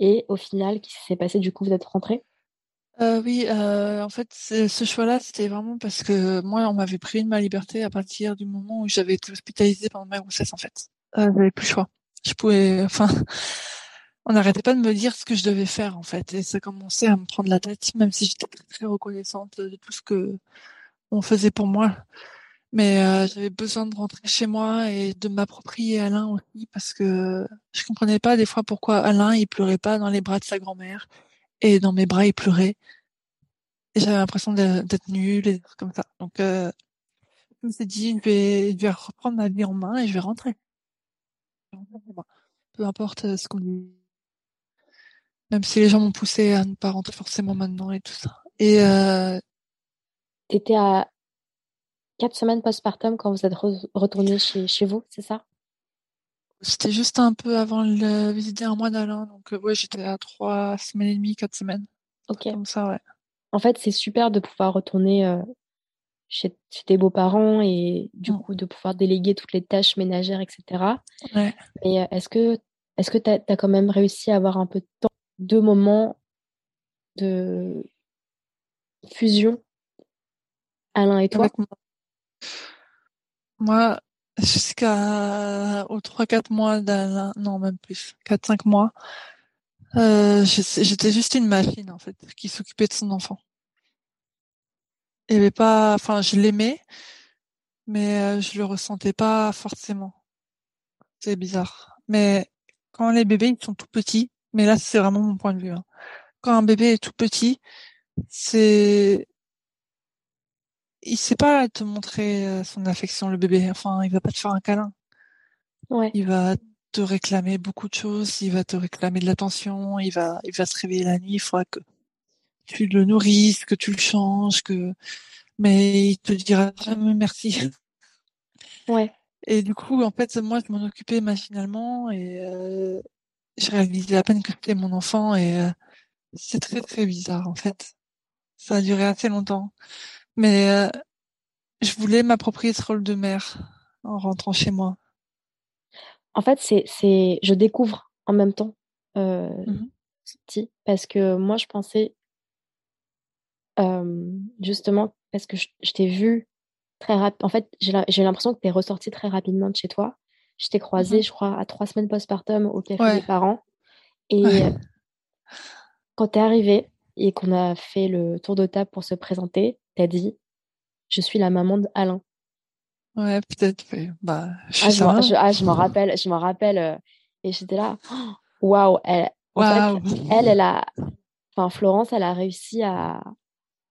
Et au final, qu'est-ce qui s'est passé? Du coup, vous êtes rentrés? Euh, oui, euh, en fait, ce choix-là, c'était vraiment parce que moi, on m'avait privé de ma liberté à partir du moment où j'avais été hospitalisée pendant ma grossesse, en fait. Euh, j'avais plus le choix. Je pouvais, enfin, on n'arrêtait pas de me dire ce que je devais faire, en fait, et ça commençait à me prendre la tête, même si j'étais très, très reconnaissante de tout ce que on faisait pour moi. Mais euh, j'avais besoin de rentrer chez moi et de m'approprier Alain aussi parce que je comprenais pas des fois pourquoi Alain il pleurait pas dans les bras de sa grand-mère et dans mes bras il pleurait et j'avais l'impression d'être nulle et comme ça. Donc euh, je me suis dit je vais je vais reprendre ma vie en main et je vais rentrer. Peu importe euh, ce qu'on dit. Même si les gens m'ont poussé à ne pas rentrer forcément maintenant et tout ça. Et euh, T'étais à quatre semaines postpartum quand vous êtes re- retourné chez, chez vous, c'est ça? C'était juste un peu avant le visite un mois d'Alain, donc euh, ouais, j'étais à trois semaines et demie, quatre semaines, Ok. comme ça, ouais. En fait, c'est super de pouvoir retourner euh, chez, chez tes beaux-parents et du Mm. coup de pouvoir déléguer toutes les tâches ménagères, etc. Ouais. Mais euh, est-ce que est-ce que t'as, t'as quand même réussi à avoir un peu de temps, deux moments de fusion, Alain et toi? Avec moi. Moi, jusqu'à aux trois, quatre mois non, même plus, quatre, cinq mois, euh, j'étais juste une machine, en fait, qui s'occupait de son enfant. Il avait pas, enfin, je l'aimais, mais euh, je le ressentais pas forcément. C'est bizarre. Mais quand les bébés, ils sont tout petits, mais là, c'est vraiment mon point de vue, hein. Quand un bébé est tout petit, c'est, il sait pas te montrer euh, son affection, le bébé. Enfin, il va pas te faire un câlin. Ouais. Il va te réclamer beaucoup de choses. Il va te réclamer de l'attention. Il va, il va se réveiller la nuit. Il faudra que tu le nourrisses, que tu le changes, que, mais il te dira jamais merci. Ouais. Et du coup, en fait, moi, je m'en occupais machinalement et euh, je réalisais à peine que c'était mon enfant et euh, c'est très très bizarre en fait. Ça a duré assez longtemps. Mais euh, je voulais m'approprier ce rôle de mère en rentrant chez moi. En fait, c'est, c'est, je découvre en même temps, euh, petit, parce que moi, je pensais, euh, justement, parce que je, je t'ai vu très rapide. En fait, j'ai, la- j'ai l'impression que tu es ressorti très rapidement de chez toi. Je t'ai croisé, Mhm. je crois, à trois semaines postpartum au café Ouais. des parents. Et Ouais. quand tu es arrivé et qu'on a fait le tour de table pour se présenter, tu as dit Je suis la maman d'Alain. Ouais, peut-être. mais Bah, je suis Ah, je m'en je, ah, je rappelle, je m'en rappelle. euh, et j'étais là, Oh, waouh, elle, fait, elle, elle a, enfin, Florence, elle a réussi à,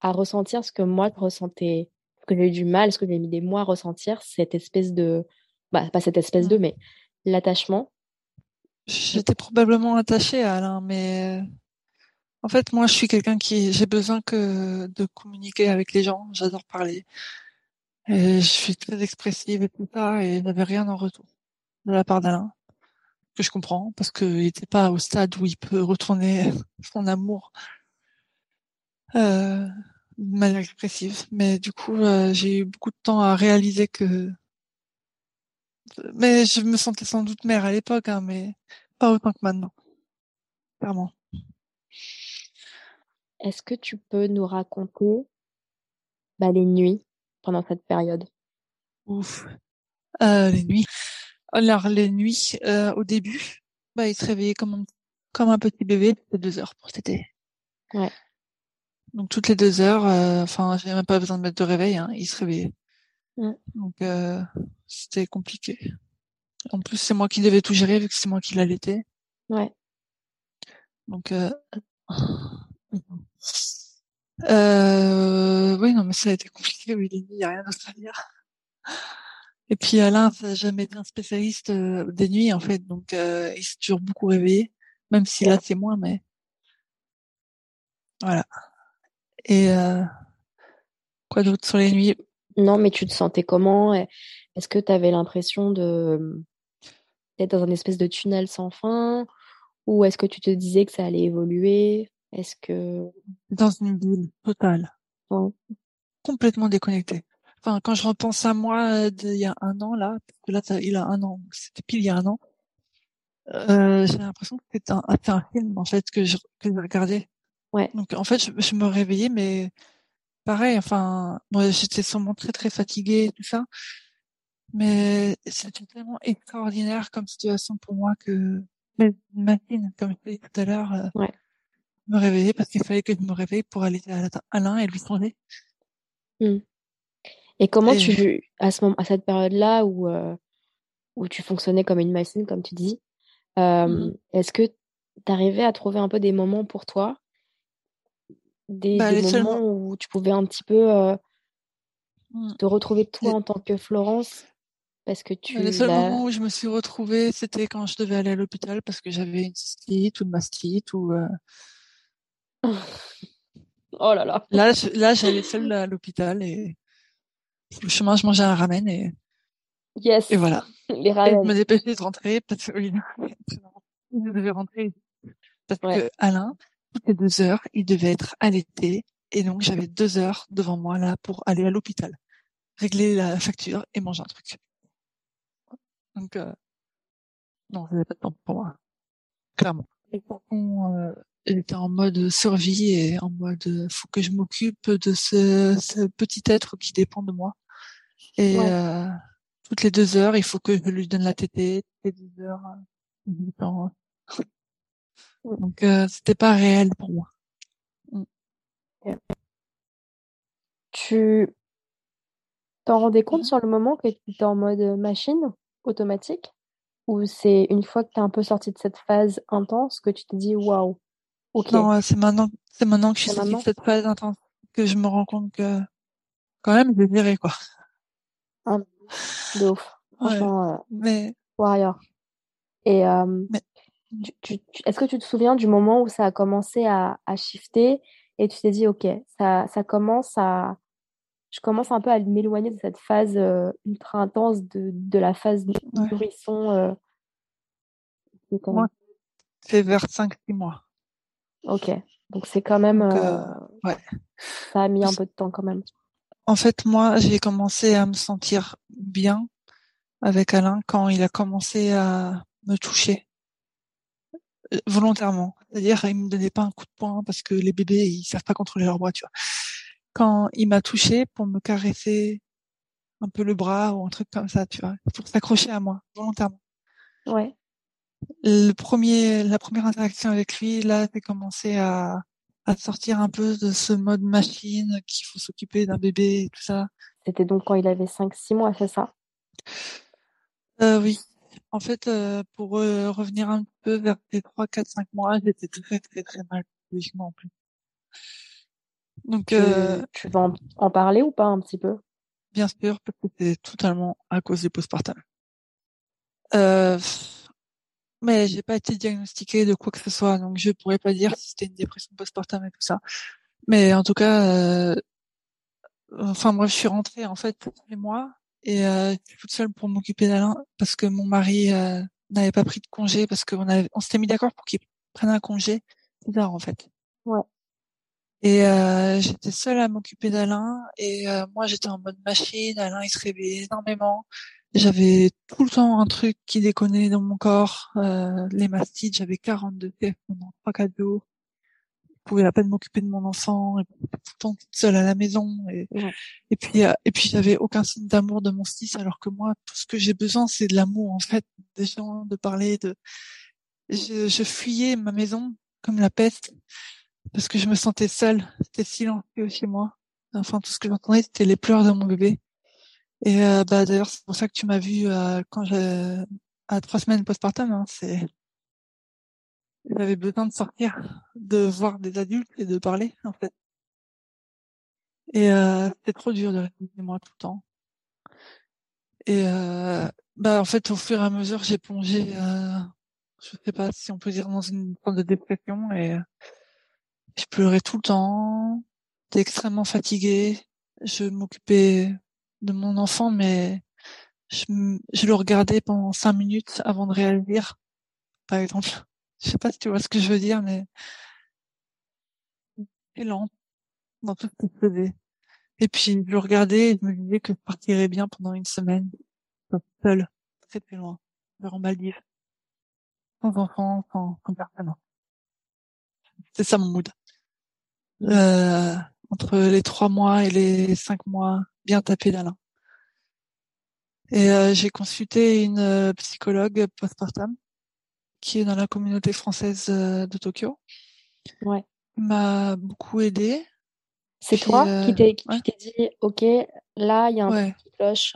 à ressentir ce que moi je ressentais, ce que j'ai eu du mal, ce que j'ai mis des mois à ressentir, cette espèce de, bah, pas cette espèce de, Mm. mais l'attachement. J'étais probablement attachée à Alain, mais euh, en fait, moi, je suis quelqu'un qui j'ai besoin que de communiquer avec les gens. J'adore parler. Et je suis très expressive et tout ça, et j'avais rien en retour de la part d'Alain, que je comprends, parce qu'il n'était pas au stade où il peut retourner son amour euh, de manière expressive. Mais du coup, euh, j'ai eu beaucoup de temps à réaliser que... Mais je me sentais sans doute mère à l'époque, hein, mais pas autant que maintenant. Clairement. Est-ce que tu peux nous raconter bah, les nuits pendant cette période? Ouf. Euh, les nuits. Alors, les nuits, euh, au début, bah, il se réveillait comme un, comme un petit bébé toutes les deux heures pour téter. Ouais. Donc, toutes les deux heures, euh, enfin, j'avais même pas besoin de mettre de réveil, hein, il se réveillait. Ouais. Donc, euh, c'était compliqué. En plus, c'est moi qui devais tout gérer vu que c'est moi qui l'allaitais. Ouais. Donc, euh... euh, oui, non, mais ça a été compliqué. Oui, il n'y a rien d'autre à dire. Et puis Alain, ça n'a jamais été un spécialiste euh, des nuits en fait, donc euh, il s'est toujours beaucoup réveillé, même si là c'est moins, mais voilà. Et quoi d'autre sur les nuits? Non, mais tu te sentais comment? Est-ce que tu avais l'impression de d'être dans un espèce de tunnel sans fin? Ou est-ce que tu te disais que ça allait évoluer? Est-ce que... Dans une bulle totale, Ouais. complètement déconnecté. Enfin, quand je repense à moi euh, d'il y a un an là, parce que là il a un an, c'était pile il y a un an, euh, j'ai l'impression que c'était un, un film en fait que je que je regardais. Ouais. Donc en fait, je, je me réveillais, mais pareil, enfin, moi j'étais sûrement très très fatiguée et tout ça, mais c'était tellement extraordinaire comme situation pour moi que une machine, comme je l'ai dit tout à l'heure, euh, Ouais. Me réveiller parce qu'il fallait que je me réveille pour aller à la- Alain et lui demander. Et comment Et- tu, à ce moment, à cette période-là où, euh, où tu fonctionnais comme une machine, comme tu dis, euh, Mhm. est-ce que tu arrivais à trouver un peu des moments pour toi? Des, Bah, des moments où tu pouvais un petit peu euh, Mm. te retrouver toi Les- en tant que Florence parce que tu Les seuls l'as- moments où je me suis retrouvée, c'était quand je devais aller à l'hôpital parce que j'avais une cystite ou une mastite ou euh, Oh là là. là, je- là j'allais seule à l'hôpital et le chemin je mangeais un ramen et, Yes. et voilà. Les Et je me dépêchais de rentrer parce que je devais rentrer parce Ouais. que Alain, toutes les deux heures, il devait être allaité et donc j'avais deux heures devant moi là pour aller à l'hôpital, régler la facture et manger un truc. Donc euh, non, j'avais pas de temps pour moi, clairement. Et contre, euh, j'étais en mode survie et en mode faut que je m'occupe de ce, ce petit être qui dépend de moi. Et Ouais. euh, toutes les deux heures, il faut que je lui donne la tétée. Toutes les deux heures, euh, du temps. Donc euh, c'était pas réel pour moi. Tu t'en rendais compte sur le moment que tu étais en mode machine automatique? Ou c'est une fois que tu es un peu sorti de cette phase intense que tu te dis waouh, ok, Non, c'est maintenant, c'est maintenant que je suis sortie de cette phase intense que je me rends compte que quand même je dirais quoi. de ouf. Ouais. Euh, Mais warrior. Et euh, Mais- est-ce que tu te souviens du moment où ça a commencé à, à shifter et tu t'es dit ok, ça, ça commence à, je commence un peu à m'éloigner de cette phase euh, ultra intense de, de la phase Ouais. nourrisson. euh, qui est quand même- c'est vers 5-6 mois. Ok, donc c'est quand même, Donc, euh, euh, ouais. ça a mis un peu de temps quand même. En fait, moi, j'ai commencé à me sentir bien avec Alain quand il a commencé à me toucher volontairement. C'est-à-dire, il me donnait pas un coup de poing parce que les bébés, ils savent pas contrôler leur bras, tu vois. Quand il m'a touché pour me caresser un peu le bras ou un truc comme ça, tu vois, pour s'accrocher à moi, volontairement. Ouais. Le premier, la première interaction avec lui, là, j'ai commencé à, à sortir un peu de ce mode machine qu'il faut s'occuper d'un bébé et tout ça. C'était donc quand il avait 5-6 mois, c'est ça? Euh, Oui. En fait, euh, pour euh, revenir un peu vers les 3, 4, 5 mois, j'étais très, très, très mal psychologiquement en plus. Donc, tu, euh, tu vas en, en, parler ou pas un petit peu? Bien sûr, parce que c'est totalement à cause du postpartum. Euh, mais j'ai pas été diagnostiquée de quoi que ce soit, donc je pourrais pas dire si c'était une dépression postpartum et tout ça. Mais en tout cas, euh, enfin moi je suis rentrée en fait les mois et euh, j'étais toute seule pour m'occuper d'Alain parce que mon mari euh, n'avait pas pris de congé parce qu'on avait, on s'était mis d'accord pour qu'il prenne un congé plus tard en fait. Ouais. Et euh, j'étais seule à m'occuper d'Alain et euh, moi j'étais en mode machine. Alain il se réveillait énormément. J'avais tout le temps un truc qui déconnait dans mon corps. Euh, les mastites, j'avais 42 fièvres pendant 3-4 jours. Je pouvais à peine m'occuper de mon enfant, et tout le temps toute seule à la maison. Et, ouais. et puis, euh, et puis j'avais aucun signe d'amour de mon fils, alors que moi, tout ce que j'ai besoin, c'est de l'amour en fait, des gens, de parler. De, je, je fuyais ma maison comme la peste parce que je me sentais seule. C'était silencieux chez moi. Enfin, tout ce que j'entendais, c'était les pleurs de mon bébé. Et euh, bah d'ailleurs c'est pour ça que tu m'as vu euh, quand j'ai à trois semaines postpartum. Hein, c'est j'avais besoin de sortir, de voir des adultes et de parler en fait. Et euh, c'était trop dur de rester moi tout le temps. Et euh, bah en fait au fur et à mesure j'ai plongé, euh, je sais pas si on peut dire dans une forme de dépression et je pleurais tout le temps. J'étais extrêmement fatiguée. Je m'occupais de mon enfant, mais je, je, le regardais pendant cinq minutes avant de réagir, par exemple. Je sais pas si tu vois ce que je veux dire, mais et lent dans tout ce qu'il faisait. Et puis je le regardais et je me disais que je partirais bien pendant une semaine, seul, très très loin, vers en Maldives, sans enfant, sans, sans personne. C'est ça mon mood. Euh, entre les trois mois et les cinq mois bien tapé d'Alain. Et euh, j'ai consulté une euh, psychologue postpartum qui est dans la communauté française de Tokyo. Ouais. M'a beaucoup aidé. C'est toi euh, qui t'es ouais. dit, ok, là il y a un ouais. qui cloche,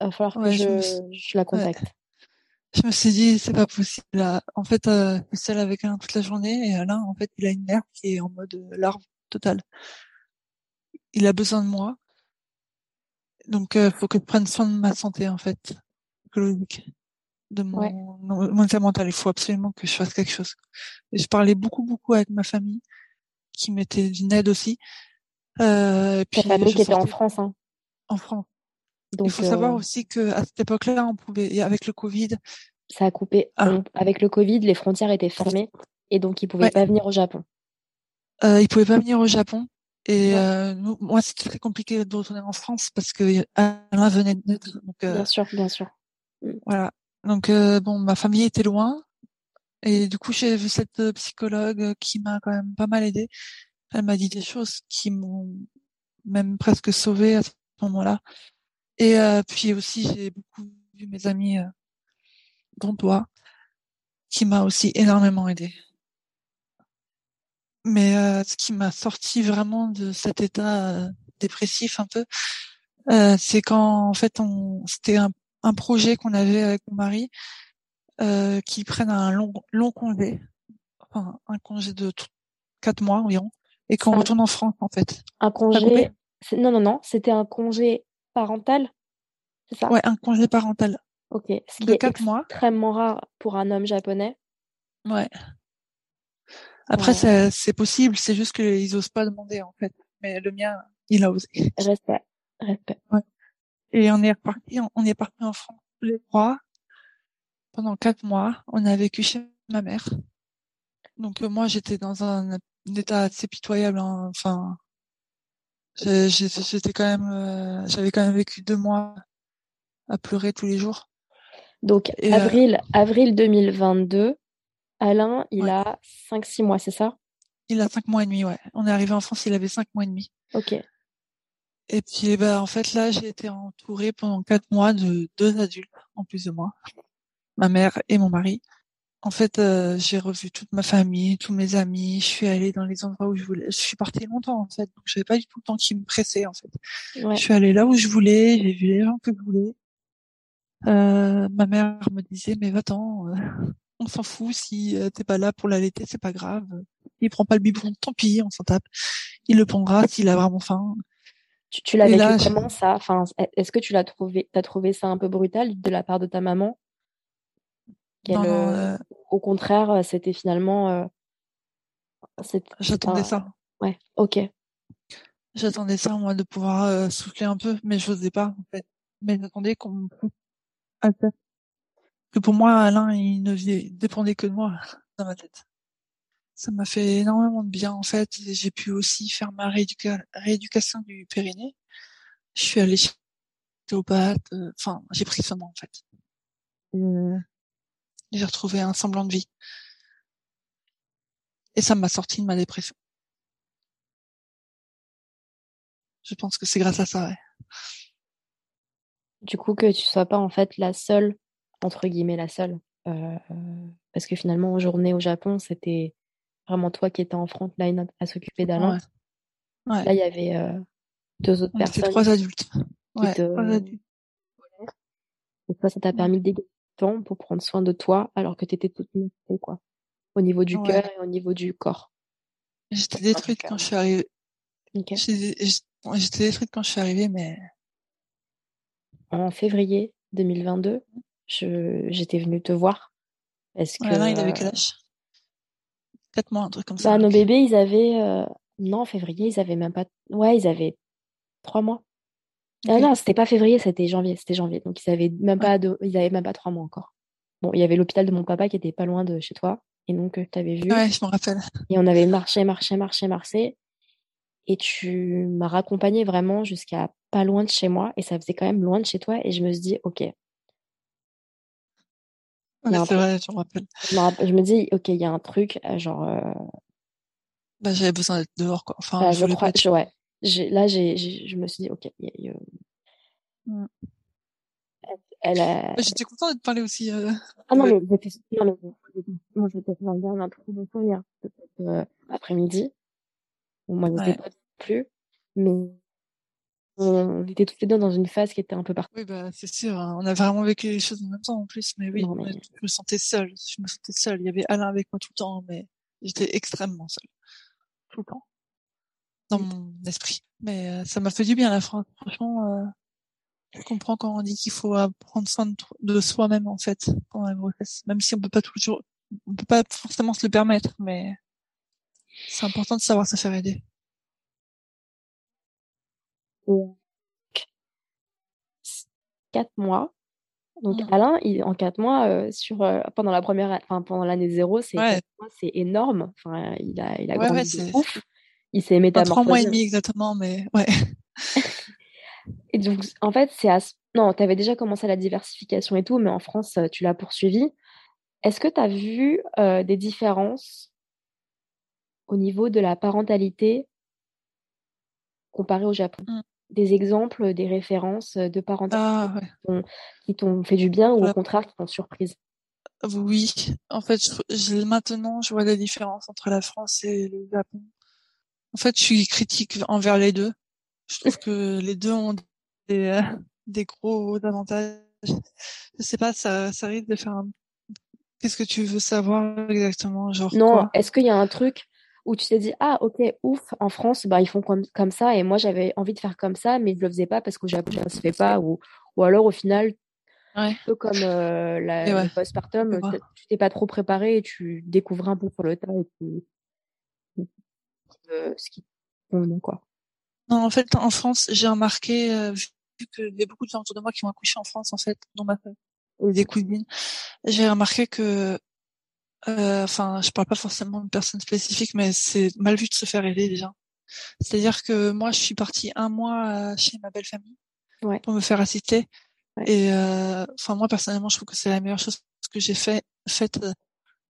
il va falloir que je, je, me... je, la contacte. Je me suis dit, c'est pas possible. Là. En fait, euh, je suis seule avec Alain toute la journée et Alain, en fait, il a une mère qui est en mode larve totale. Il a besoin de moi donc, il euh, faut que je prenne soin de ma santé, en fait, psychologique, de mon, ouais. mon état mental. Il faut absolument que je fasse quelque chose. Et je parlais beaucoup, beaucoup avec ma famille, qui m'était d'une aide aussi. Euh, Ta famille qui était en France, hein. En France. Donc, il faut euh... savoir aussi que à cette époque-là, on pouvait, avec le Covid. Ça a coupé. Ah. Avec le Covid, les frontières étaient fermées et donc ils pouvaient ouais. pas venir au Japon. Euh, ils pouvaient pas venir au Japon. Et euh, nous, moi, c'était très compliqué de retourner en France parce que Alain venait de naître. Donc, euh, bien sûr, bien sûr. Voilà. Donc, euh, bon, ma famille était loin. Et du coup, j'ai vu cette psychologue qui m'a quand même pas mal aidé. Elle m'a dit des choses qui m'ont même presque sauvée à ce moment-là. Et euh, puis aussi, j'ai beaucoup vu mes amis, euh, dont toi, qui m'a aussi énormément aidé. Mais euh, ce qui m'a sorti vraiment de cet état euh, dépressif un peu, euh, c'est quand en fait on c'était un, un, projet qu'on avait avec mon mari euh, qui prenne un long long congé, enfin un congé de quatre mois environ, et qu'on retourne en France en fait. Un congé Non non non, c'était un congé parental, c'est ça? Ouais, un congé parental. Ok. Ce qui de est quatre mois. extrêmement rare pour un homme japonais. Ouais. Après, ouais. c'est possible, c'est juste qu'ils osent pas demander, en fait. Mais le mien, il a osé. Respect. Respect. Ouais. Et on est reparti, on est parti en France tous les trois. Pendant quatre mois, on a vécu chez ma mère. Donc, euh, moi, j'étais dans un, un, état assez pitoyable, hein. enfin, J'étais quand même, euh, j'avais quand même vécu deux mois à pleurer tous les jours. Donc Et, euh, avril, avril 2022, Alain, il Ouais. a 5-6 mois, c'est ça? Il a cinq mois et demi, ouais. On est arrivé en France, il avait cinq mois et demi. Ok. Et puis, bah, en fait, là, j'ai été entourée pendant quatre mois de deux adultes, en plus de moi. Ma mère et mon mari. En fait, euh, j'ai revu toute ma famille, tous mes amis. Je suis allée dans les endroits où je voulais. Je suis partie longtemps, en fait. Donc, j'avais pas du tout le temps qui me pressait, en fait. Ouais. Je suis allée là où je voulais. J'ai vu les gens que je voulais. Euh, ma mère me disait, mais va-t'en, euh, on s'en fout si euh, t'es pas là pour l'allaiter, c'est pas grave. Il prend pas le biberon, tant pis, on s'en tape. Il le prendra s'il a vraiment faim. Tu, tu l'as vécu là, comment ça? Enfin, Est-ce que tu l'as trouvé, t'as trouvé ça un peu brutal de la part de ta maman? Non, euh, euh, Au contraire, c'était finalement. euh, j'attendais un- ça. Ouais, ok. J'attendais ça, moi, de pouvoir euh, souffler un peu, mais je n'osais pas, en fait. Mais j'attendais qu'on me. Que pour moi, Alain, il ne dépendait que de moi dans ma tête. Ça m'a fait énormément de bien, en fait. J'ai pu aussi faire ma rééduca- rééducation du périnée. Je suis allée chez l'ostéopathe. euh, Enfin, j'ai pris soin en fait. Euh, J'ai retrouvé un semblant de vie. Et ça m'a sorti de ma dépression. Je pense que c'est grâce à ça, ouais. Du coup, que tu sois pas en fait la seule, entre guillemets la seule. euh, parce que finalement, en journée au Japon, c'était vraiment toi qui étais en frontline à, à s'occuper d'Alain. Ouais. Ouais. Là, il y avait euh, deux autres personnes. trois adultes. qui te- trois adultes. Et toi, ça t'a permis de dégager du temps pour prendre soin de toi alors que tu étais toute nue, quoi. Au niveau du cœur et au niveau du corps. J'étais détruite quand je suis arrivée. J'étais détruite quand je suis arrivée, mais En février 2022, je, j'étais venue te voir. Parce que. ouais, Alain, il avait euh, quel âge? Quatre mois, un truc comme ça. Bah, nos bébés, ils avaient. euh, Non, en février, ils avaient même pas. Ouais, ils avaient trois mois. Ah Ok. non, c'était pas février, c'était janvier. C'était janvier. Donc, ils avaient même pas, ils avaient même pas trois mois encore. Bon, il y avait l'hôpital de mon papa qui était pas loin de chez toi. Et donc, tu avais vu. Ouais, je me rappelle. Et on avait marché, marché, marché, marché. Et tu m'as raccompagné vraiment jusqu'à pas loin de chez moi. Et ça faisait quand même loin de chez toi. Et je me suis dit, OK. Ouais, c'est vrai, je me rappelle. Je me, je dis, OK, il y a un truc. euh, Genre, euh, Bah, j'avais besoin d'être dehors, quoi. Enfin, bah, je je crois, je- ouais. Là, j'ai, je me suis dit, OK. il y a- y a- Mm. Elle a... Bah, J'étais contente de te parler aussi. euh, Ah non, mais j'étais, non, mais moi, j'étais vraiment un trop bon souvenir. Peut-être euh, après-midi. Moi, je sais Ouais. pas plus. Mais on était toutes les deux dans une phase qui était un peu partie. Oui, bah, c'est sûr. hein. On a vraiment vécu les choses en même temps, en plus. Mais oui, Non, mais- ouais, je me sentais seule. Je me sentais seule. Il y avait Alain avec moi tout le temps, mais j'étais extrêmement seule. Tout le temps. Dans mon esprit. Mais euh, ça m'a fait du bien, la France. Franchement, euh, je comprends quand on dit qu'il faut prendre soin de, de soi-même, en fait, pendant la grossesse. Même si on peut pas toujours, on peut pas forcément se le permettre, mais c'est important de savoir se faire aider. Quatre mois. Donc, Mm. Alain, il, en quatre mois, euh, sur, euh, pendant la première, enfin, pendant l'année zéro, c'est Ouais. énorme. Enfin, il a, il a Ouais, grandi ouais, de c'est- ouf. Il s'est Enfin, trois mois et métamorphosé. demi exactement, mais ouais. Et donc, en fait, c'est à... Non, tu avais déjà commencé la diversification et tout, mais en France, euh, tu l'as poursuivi. Est-ce que tu as vu euh, des différences au niveau de la parentalité comparée au Japon? Mm. Des exemples, des références euh, de parentalité Ah, ouais. qui t'ont- fait du bien ou au contraire qui t'ont surprise? Oui, en fait, je, je- maintenant, je vois la différence entre la France et le Japon. En fait, je suis critique envers les deux. Je trouve que les deux ont des, euh, des gros avantages. Je sais pas, ça, ça risque de faire un... Qu'est-ce que tu veux savoir exactement? Genre Non, est-ce qu'il y a un truc où tu t'es dit, ah, ok, ouf, en France, bah, ils font comme, comme ça, et moi, j'avais envie de faire comme ça, mais je le faisais pas parce qu'au Japon, ça se fait pas, ou, ou alors, au final, Ouais. un peu comme euh, la, ouais, postpartum, tu t'es pas trop préparé et tu découvres un peu sur le tas et tu, euh, ce qui quoi. Non, en fait, en France, j'ai remarqué, euh, vu qu'il y a beaucoup de gens autour de moi qui ont accouché en France, en fait, dans ma famille, des cousines, j'ai remarqué que, euh, enfin, je parle pas forcément de personnes spécifiques, mais c'est mal vu de se faire aider déjà. C'est-à-dire que moi, je suis partie un mois chez ma belle famille ouais. pour me faire assister. Ouais. Et euh, enfin, moi personnellement, je trouve que c'est la meilleure chose que j'ai fait faite euh,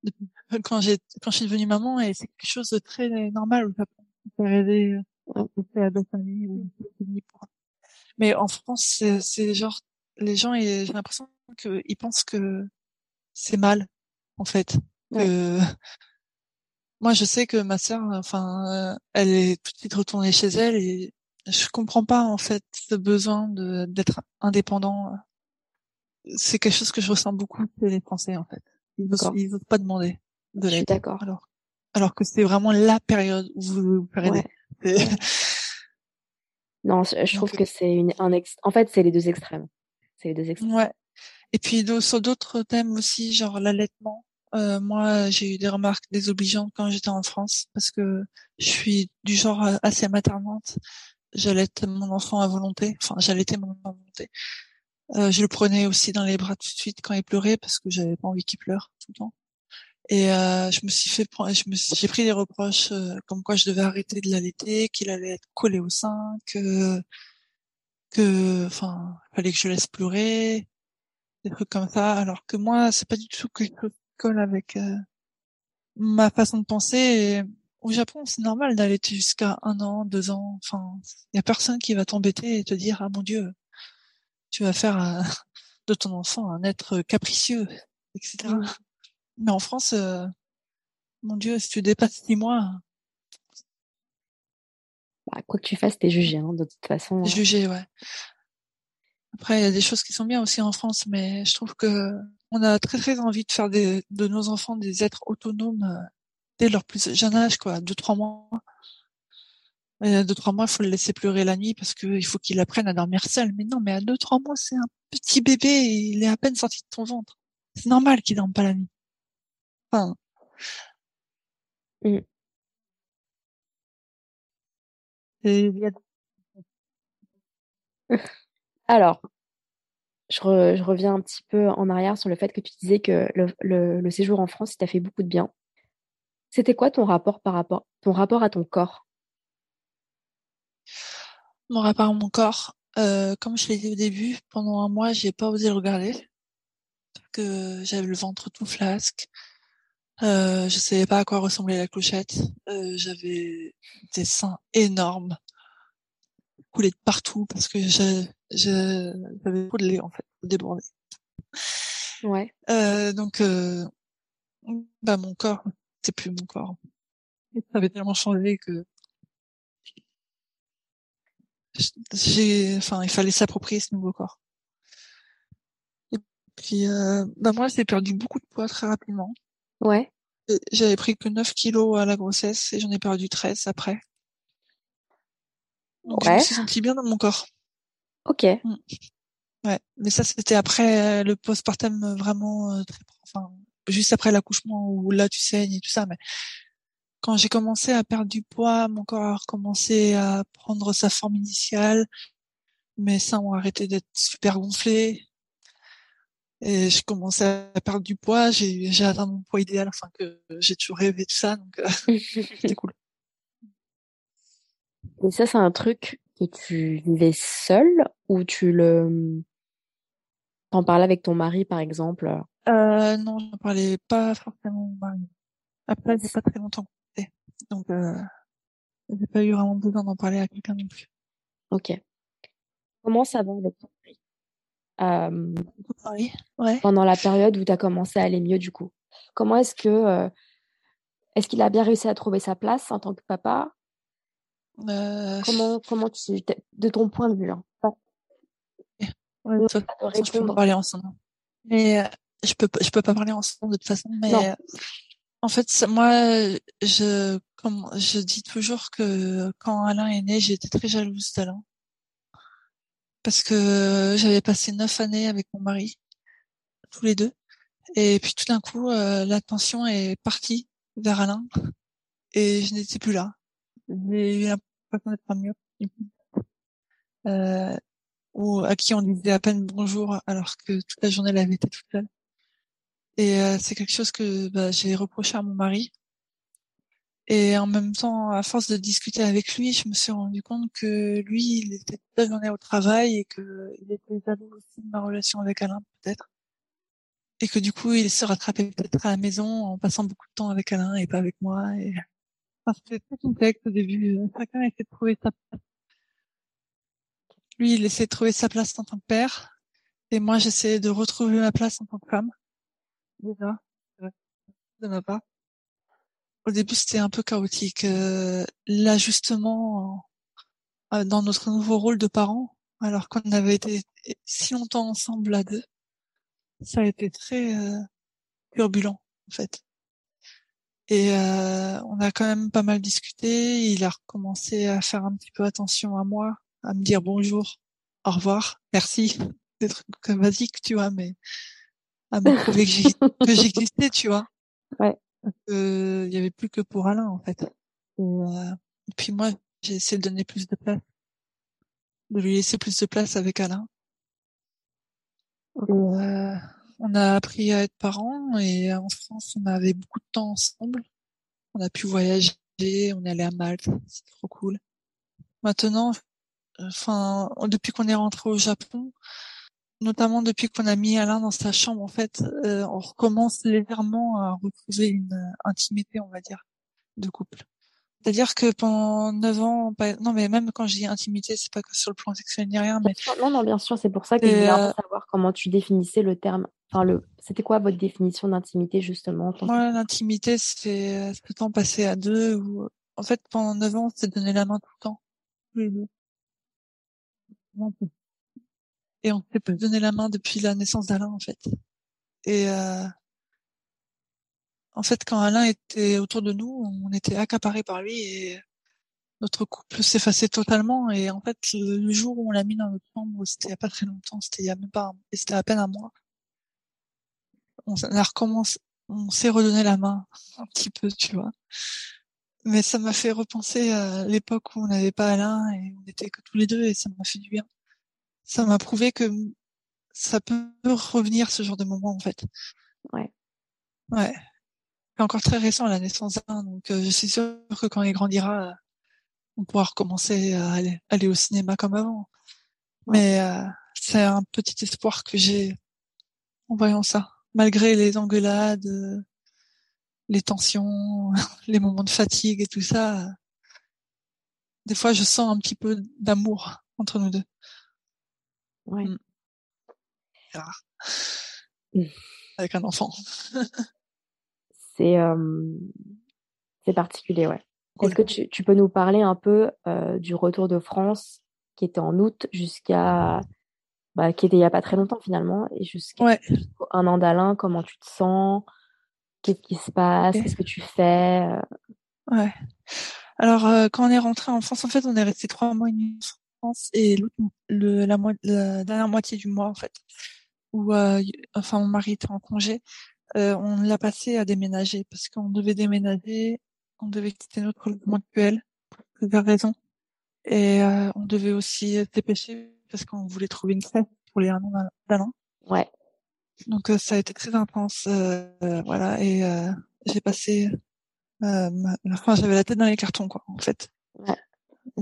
quand j'ai quand je suis devenue maman et c'est quelque chose de très normal ça peut aider euh, la belle famille mais en France c'est genre les gens et j'ai l'impression qu'ils pensent que c'est mal en fait. Que moi je sais que ma sœur enfin euh, elle est tout de suite retournée chez elle et je comprends pas en fait ce besoin de d'être indépendant c'est quelque chose que je ressens beaucoup chez les Français en fait ils ils osent pas demander de Je suis l'aide d'accord. alors alors que c'est vraiment la période où vous vous faire aider Ouais. C'est- Non, je, je trouve Donc, que c'est une un ex... en fait, c'est les deux extrêmes. C'est les deux extrêmes. Ouais. Et puis sur d'autres thèmes aussi, genre l'allaitement. Euh, moi, j'ai eu des remarques désobligeantes quand j'étais en France parce que je suis du genre euh, assez maternante. J'allaite mon enfant à volonté. Enfin, j'allaitais mon enfant à volonté. Euh, je le prenais aussi dans les bras tout de suite quand il pleurait parce que j'avais pas envie qu'il pleure tout le temps. Et euh, je me suis fait je j'ai pris des reproches euh, comme quoi je devais arrêter de l'allaiter, qu'il allait être collé au sein, que que, enfin, fallait que je laisse pleurer, des trucs comme ça. Alors que moi, c'est pas du tout quelque chose colle avec euh, ma façon de penser. Et au Japon, c'est normal d'allaiter jusqu'à un an, deux ans. Enfin, il y a personne qui va t'embêter et te dire ah mon Dieu, tu vas faire euh, de ton enfant un être capricieux, etc. Mais en France, euh, mon Dieu, si tu dépasses six mois, Bah, quoi que tu fasses, t'es jugé, hein, de toute façon. t'es jugé, ouais. Après, il y a des choses qui sont bien aussi en France, mais je trouve que on a très très envie de faire des, de nos enfants des êtres autonomes euh, dès leur plus jeune âge, quoi, deux trois mois. Et à deux trois mois, il faut le laisser pleurer la nuit parce que il faut qu'il apprenne à dormir seul. Mais non, mais à deux trois mois, c'est un petit bébé, et il est à peine sorti de ton ventre. C'est normal qu'il dorme pas la nuit. Enfin. Mm. Et Alors, je, re- je reviens un petit peu en arrière sur le fait que tu disais que le, séjour en France, t'a fait beaucoup de bien. C'était quoi ton rapport par rapport, ton rapport à ton corps? mon rapport à mon corps, euh, comme je l'ai dit au début, pendant un mois, j'ai pas osé le regarder. J'avais le ventre tout flasque. Euh, je savais pas à quoi ressemblait la clochette. Euh, j'avais des seins énormes, de partout parce que j'avais trop de lait en fait, débordé. Ouais. Euh, donc, euh, bah mon corps, c'est plus mon corps. Ça avait tellement changé que j'ai, enfin, il fallait s'approprier ce nouveau corps. Et puis, euh, bah moi, j'ai perdu beaucoup de poids très rapidement. Ouais. Et J'avais pris que 9 kilos à la grossesse et j'en ai perdu 13 après. Donc, je me Ouais. suis sentie bien dans mon corps. Ok. Ouais, mais ça c'était après euh, le postpartum euh, vraiment euh, très, enfin juste après l'accouchement où là tu saignes et tout ça. Mais quand j'ai commencé à perdre du poids, mon corps a recommencé à prendre sa forme initiale. Mes seins ont arrêté d'être super gonflés et je commençais à perdre du poids. J'ai j'ai atteint mon poids idéal, enfin que j'ai toujours rêvé de ça, donc euh, c'était cool. Et ça, c'est un truc que tu vivais seul ou tu le, t'en parlais avec ton mari, par exemple? Euh, non, je parlais pas forcément au mari. Après, c'est pas très longtemps était. Donc, euh, j'ai pas eu vraiment besoin d'en parler à quelqu'un non plus. Ok. Comment ça va avec ton mari? Euh, ouais. pendant la période où tu as commencé à aller mieux, du coup. Comment est-ce que, euh, est-ce qu'il a bien réussi à trouver sa place en tant que papa? Euh, Comment, comment tu, de ton point de vue, hein, pas ouais, je peux pas répondre. parler ensemble. Mais euh, je peux pas, je peux pas parler ensemble de toute façon. Mais Non. euh, en fait, moi, je, comme je dis toujours que quand Alain est né, j'étais très jalouse d'Alain parce que j'avais passé neuf années avec mon mari, tous les deux, et puis tout d'un coup, euh, l'attention est partie vers Alain et je n'étais plus là. J'ai eu d'être un. Euh, ou à qui on disait à peine bonjour alors que toute la journée elle avait été toute seule. Et euh, c'est quelque chose que bah, j'ai reproché à mon mari. Et en même temps, à force de discuter avec lui, je me suis rendu compte que lui, il était toute la journée au travail et que il était jaloux aussi de ma relation avec Alain, peut-être. Et que du coup, il se rattrapait peut-être à la maison en passant beaucoup de temps avec Alain et pas avec moi. C'était très complexe au début. Chacun essayait de trouver sa place. Lui, il essayait de trouver sa place en tant que père. Et moi, j'essayais de retrouver ma place en tant que femme. Déjà. De ma part. Au début, c'était un peu chaotique. Euh, L'ajustement euh, dans notre nouveau rôle de parents, alors qu'on avait été si longtemps ensemble à deux, ça a été très euh, turbulent en fait. Et euh, on a quand même pas mal discuté. Il a recommencé à faire un petit peu attention à moi, à me dire bonjour, au revoir, merci, des trucs basiques, tu vois, mais à me prouver que j'existais, tu vois. Ouais. Il y avait plus que pour Alain en fait. Et, euh, et puis moi, j'ai essayé de donner plus de place, de lui laisser plus de place avec Alain. Et, euh, on a appris à être parents et en France, on avait beaucoup de temps ensemble. On a pu voyager, on est allé à Malte, c'est trop cool. Maintenant, enfin, depuis qu'on est rentré au Japon, notamment depuis qu'on a mis Alain dans sa chambre, en fait, euh, on recommence légèrement à retrouver une intimité, on va dire, de couple. C'est-à-dire que pendant neuf ans, non mais même quand je dis intimité, c'est pas que sur le plan sexuel ni rien, mais non non bien sûr, c'est pour ça que je voulais euh... savoir comment tu définissais le terme. Enfin le, c'était quoi votre définition d'intimité justement Moi, l'intimité, c'est le temps passé à deux. Ou en fait, pendant neuf ans, c'est donner la main tout le temps. Oui. Et on s'est donner la main depuis la naissance d'Alain en fait. Et euh, en fait, quand Alain était autour de nous, on était accaparés par lui et notre couple s'effaçait totalement. Et en fait, le jour où on l'a mis dans notre chambre, c'était il y a pas très longtemps, c'était il y a même pas, c'était à peine un mois. On a recommencé, on s'est redonné la main un petit peu, tu vois. Mais ça m'a fait repenser à l'époque où on n'avait pas Alain et on était que tous les deux et ça m'a fait du bien. Ça m'a prouvé que ça peut revenir ce genre de moment en fait. Ouais. Ouais c'est encore très récent la naissance d'un, donc euh, je suis sûre que quand il grandira, on pourra recommencer à aller, aller au cinéma comme avant. Mais euh, c'est un petit espoir que j'ai en voyant ça, malgré les engueulades, euh, les tensions, les moments de fatigue et tout ça. Des fois, je sens un petit peu d'amour entre nous deux. Ouais. Mm. Rare. Mm. Avec un enfant. c'est c'est particulier, ouais. Est-ce que tu, tu, peux nous parler un peu euh, du retour de France qui était en août jusqu'à bah, qui était il y a pas très longtemps finalement et jusqu'à ouais. un an d'Alain comment tu te sens? Qu'est-ce qui se passe? Okay. qu'est-ce que tu fais? Ouais alors euh, quand on est rentré en France en fait on est resté trois mois et demi en France et le, la, la, dernière moitié du mois en fait où euh, enfin mon mari était en congé euh, on l'a passé à déménager parce qu'on devait déménager, on devait quitter notre logement actuel pour plusieurs raisons. Et on devait aussi se dépêcher parce qu'on voulait trouver une crèche pour les un an d'Alain. Ouais. Donc euh, ça a été très intense, euh, voilà. Et euh, j'ai passé, enfin j'avais la tête dans les cartons quoi, en fait. Ouais.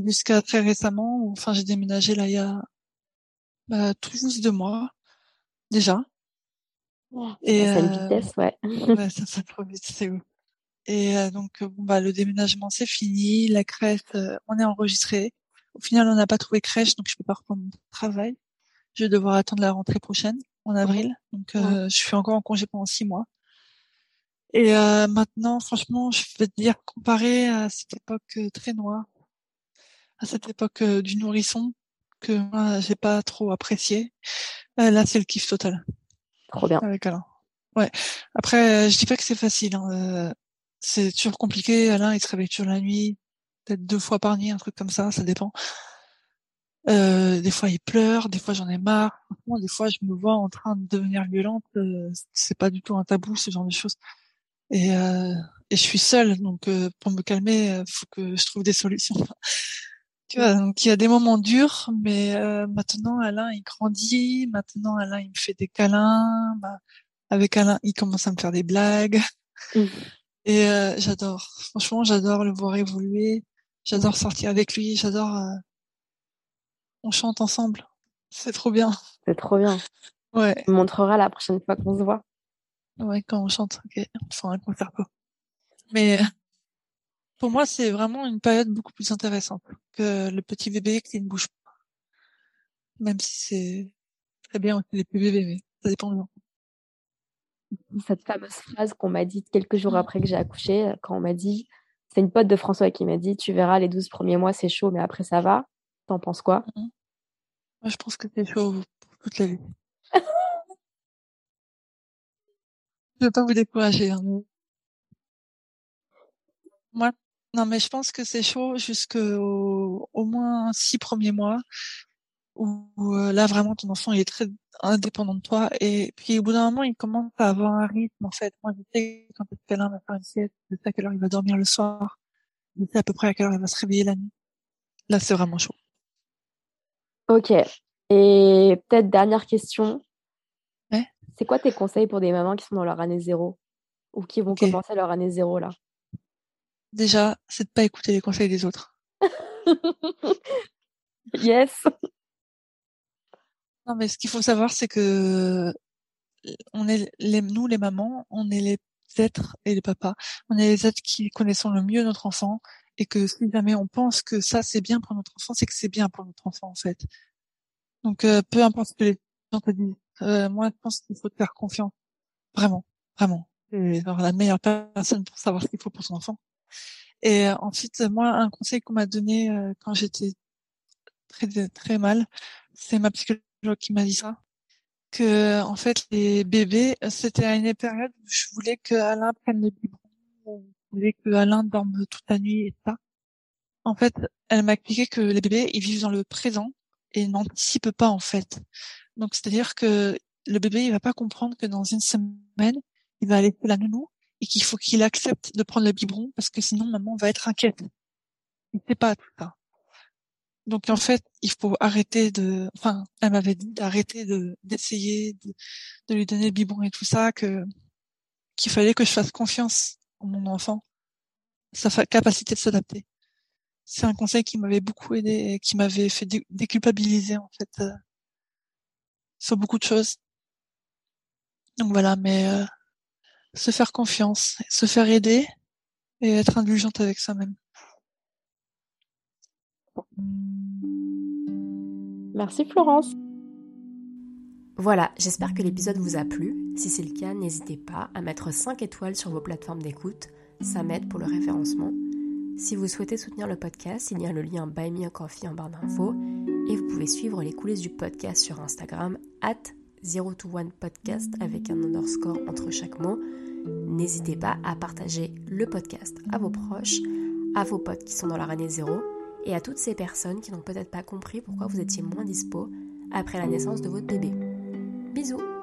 Jusqu'à très récemment, enfin j'ai déménagé là il y a bah, tout juste deux mois déjà. Et à une vitesse, ouais. ouais ça, ça trop vite, c'est ouf. Et euh, donc bon bah le déménagement c'est fini, la crèche euh, on est enregistré. Au final on n'a pas trouvé crèche donc je peux pas reprendre mon travail. Je vais devoir attendre la rentrée prochaine en avril. Donc euh, ouais. je suis encore en congé pendant six mois. Et maintenant franchement je vais te dire comparé à cette époque très noire, à cette époque du nourrisson que moi j'ai pas trop apprécié, là c'est le kiff total. Trop bien. Avec Alain. Ouais. Après, je dis pas que c'est facile. Hein. C'est toujours compliqué. Alain, il se réveille toujours la nuit, peut-être deux fois par nuit, un truc comme ça, ça dépend. Euh, des fois, il pleure, des fois, j'en ai marre. Des fois, je me vois en train de devenir violente. Euh, c'est pas du tout un tabou, ce genre de choses. Et, euh, et je suis seule, donc euh, pour me calmer, faut que je trouve des solutions. Tu vois, donc il y a des moments durs, mais euh, maintenant Alain il grandit, maintenant Alain il me fait des câlins, bah, avec Alain il commence à me faire des blagues. Mmh. Et euh, j'adore. Franchement, j'adore le voir évoluer. J'adore sortir avec lui. J'adore. Euh, on chante ensemble. C'est trop bien. C'est trop bien. Ouais. Tu me montreras la prochaine fois qu'on se voit. Ouais, quand on chante. Ok. Enfin, un concert pas. Mais pour moi, c'est vraiment une période beaucoup plus intéressante que le petit bébé qui ne bouge pas. Même si c'est très bien aussi les petits bébés, mais ça dépend de Cette fameuse phrase qu'on m'a dit quelques jours après que j'ai accouché, quand on m'a dit, c'est une pote de François qui m'a dit, tu verras, les 12 premiers mois, c'est chaud, mais après, ça va. T'en penses quoi? Moi, je pense que c'est chaud pour toute la vie. je veux pas vous décourager. Hein. Moi, non, mais je pense que c'est chaud jusqu'au au moins six premiers mois où, euh, là vraiment ton enfant il est très indépendant de toi et puis au bout d'un moment il commence à avoir un rythme en fait. Moi je sais quand l'un va faire une sieste, je sais à quelle heure il va dormir le soir, je sais à peu près à quelle heure il va se réveiller la nuit. Là c'est vraiment chaud. Ok. Et peut-être dernière question. Ouais. C'est quoi tes conseils pour des mamans qui sont dans leur année zéro ou qui vont commencer leur année zéro là? Déjà, c'est de pas écouter les conseils des autres. Yes. Non, mais ce qu'il faut savoir, c'est que on est les, nous, les mamans, on est les êtres et les papas, on est les êtres qui connaissons le mieux notre enfant et que si jamais on pense que ça c'est bien pour notre enfant, c'est que c'est bien pour notre enfant en fait. Donc euh, peu importe ce que les gens te disent, euh, moi je pense qu'il faut te faire confiance, vraiment, vraiment. C'est genre la meilleure personne pour savoir ce qu'il faut pour son enfant. Et euh, ensuite, moi, un conseil qu'on m'a donné euh, quand j'étais très très mal, c'est ma psychologue qui m'a dit ça que en fait les bébés c'était à une période où je voulais que Alain prenne le biberon je voulais que Alain dorme toute la nuit et ça. En fait elle m'a expliqué que les bébés ils vivent dans le présent et n'anticipent pas en fait. Donc c'est à dire que le bébé il va pas comprendre que dans une semaine il va aller laisser la nounou et qu'il faut qu'il accepte de prendre le biberon parce que sinon maman va être inquiète. Il sait pas tout ça donc en fait, il faut arrêter de, enfin, elle m'avait dit d'arrêter de d'essayer de, lui donner le biberon et tout ça, que qu'il fallait que je fasse confiance en mon enfant, sa capacité de s'adapter. C'est un conseil qui m'avait beaucoup aidé et qui m'avait fait dé- déculpabiliser en fait euh, sur beaucoup de choses. Donc voilà, mais euh, se faire confiance, se faire aider et être indulgente avec soi-même. Merci Florence. Voilà, j'espère que l'épisode vous a plu. Si c'est le cas, n'hésitez pas à mettre 5 étoiles sur vos plateformes d'écoute. Ça m'aide pour le référencement. Si vous souhaitez soutenir le podcast, il y a le lien Buy Me a Coffee en barre d'infos. Et vous pouvez suivre les coulisses du podcast sur Instagram, at 021 podcast avec un underscore entre chaque mot. N'hésitez pas à partager le podcast à vos proches, à vos potes qui sont dans leur année zéro et à toutes ces personnes qui n'ont peut-être pas compris pourquoi vous étiez moins dispo après la naissance de votre bébé. Bisous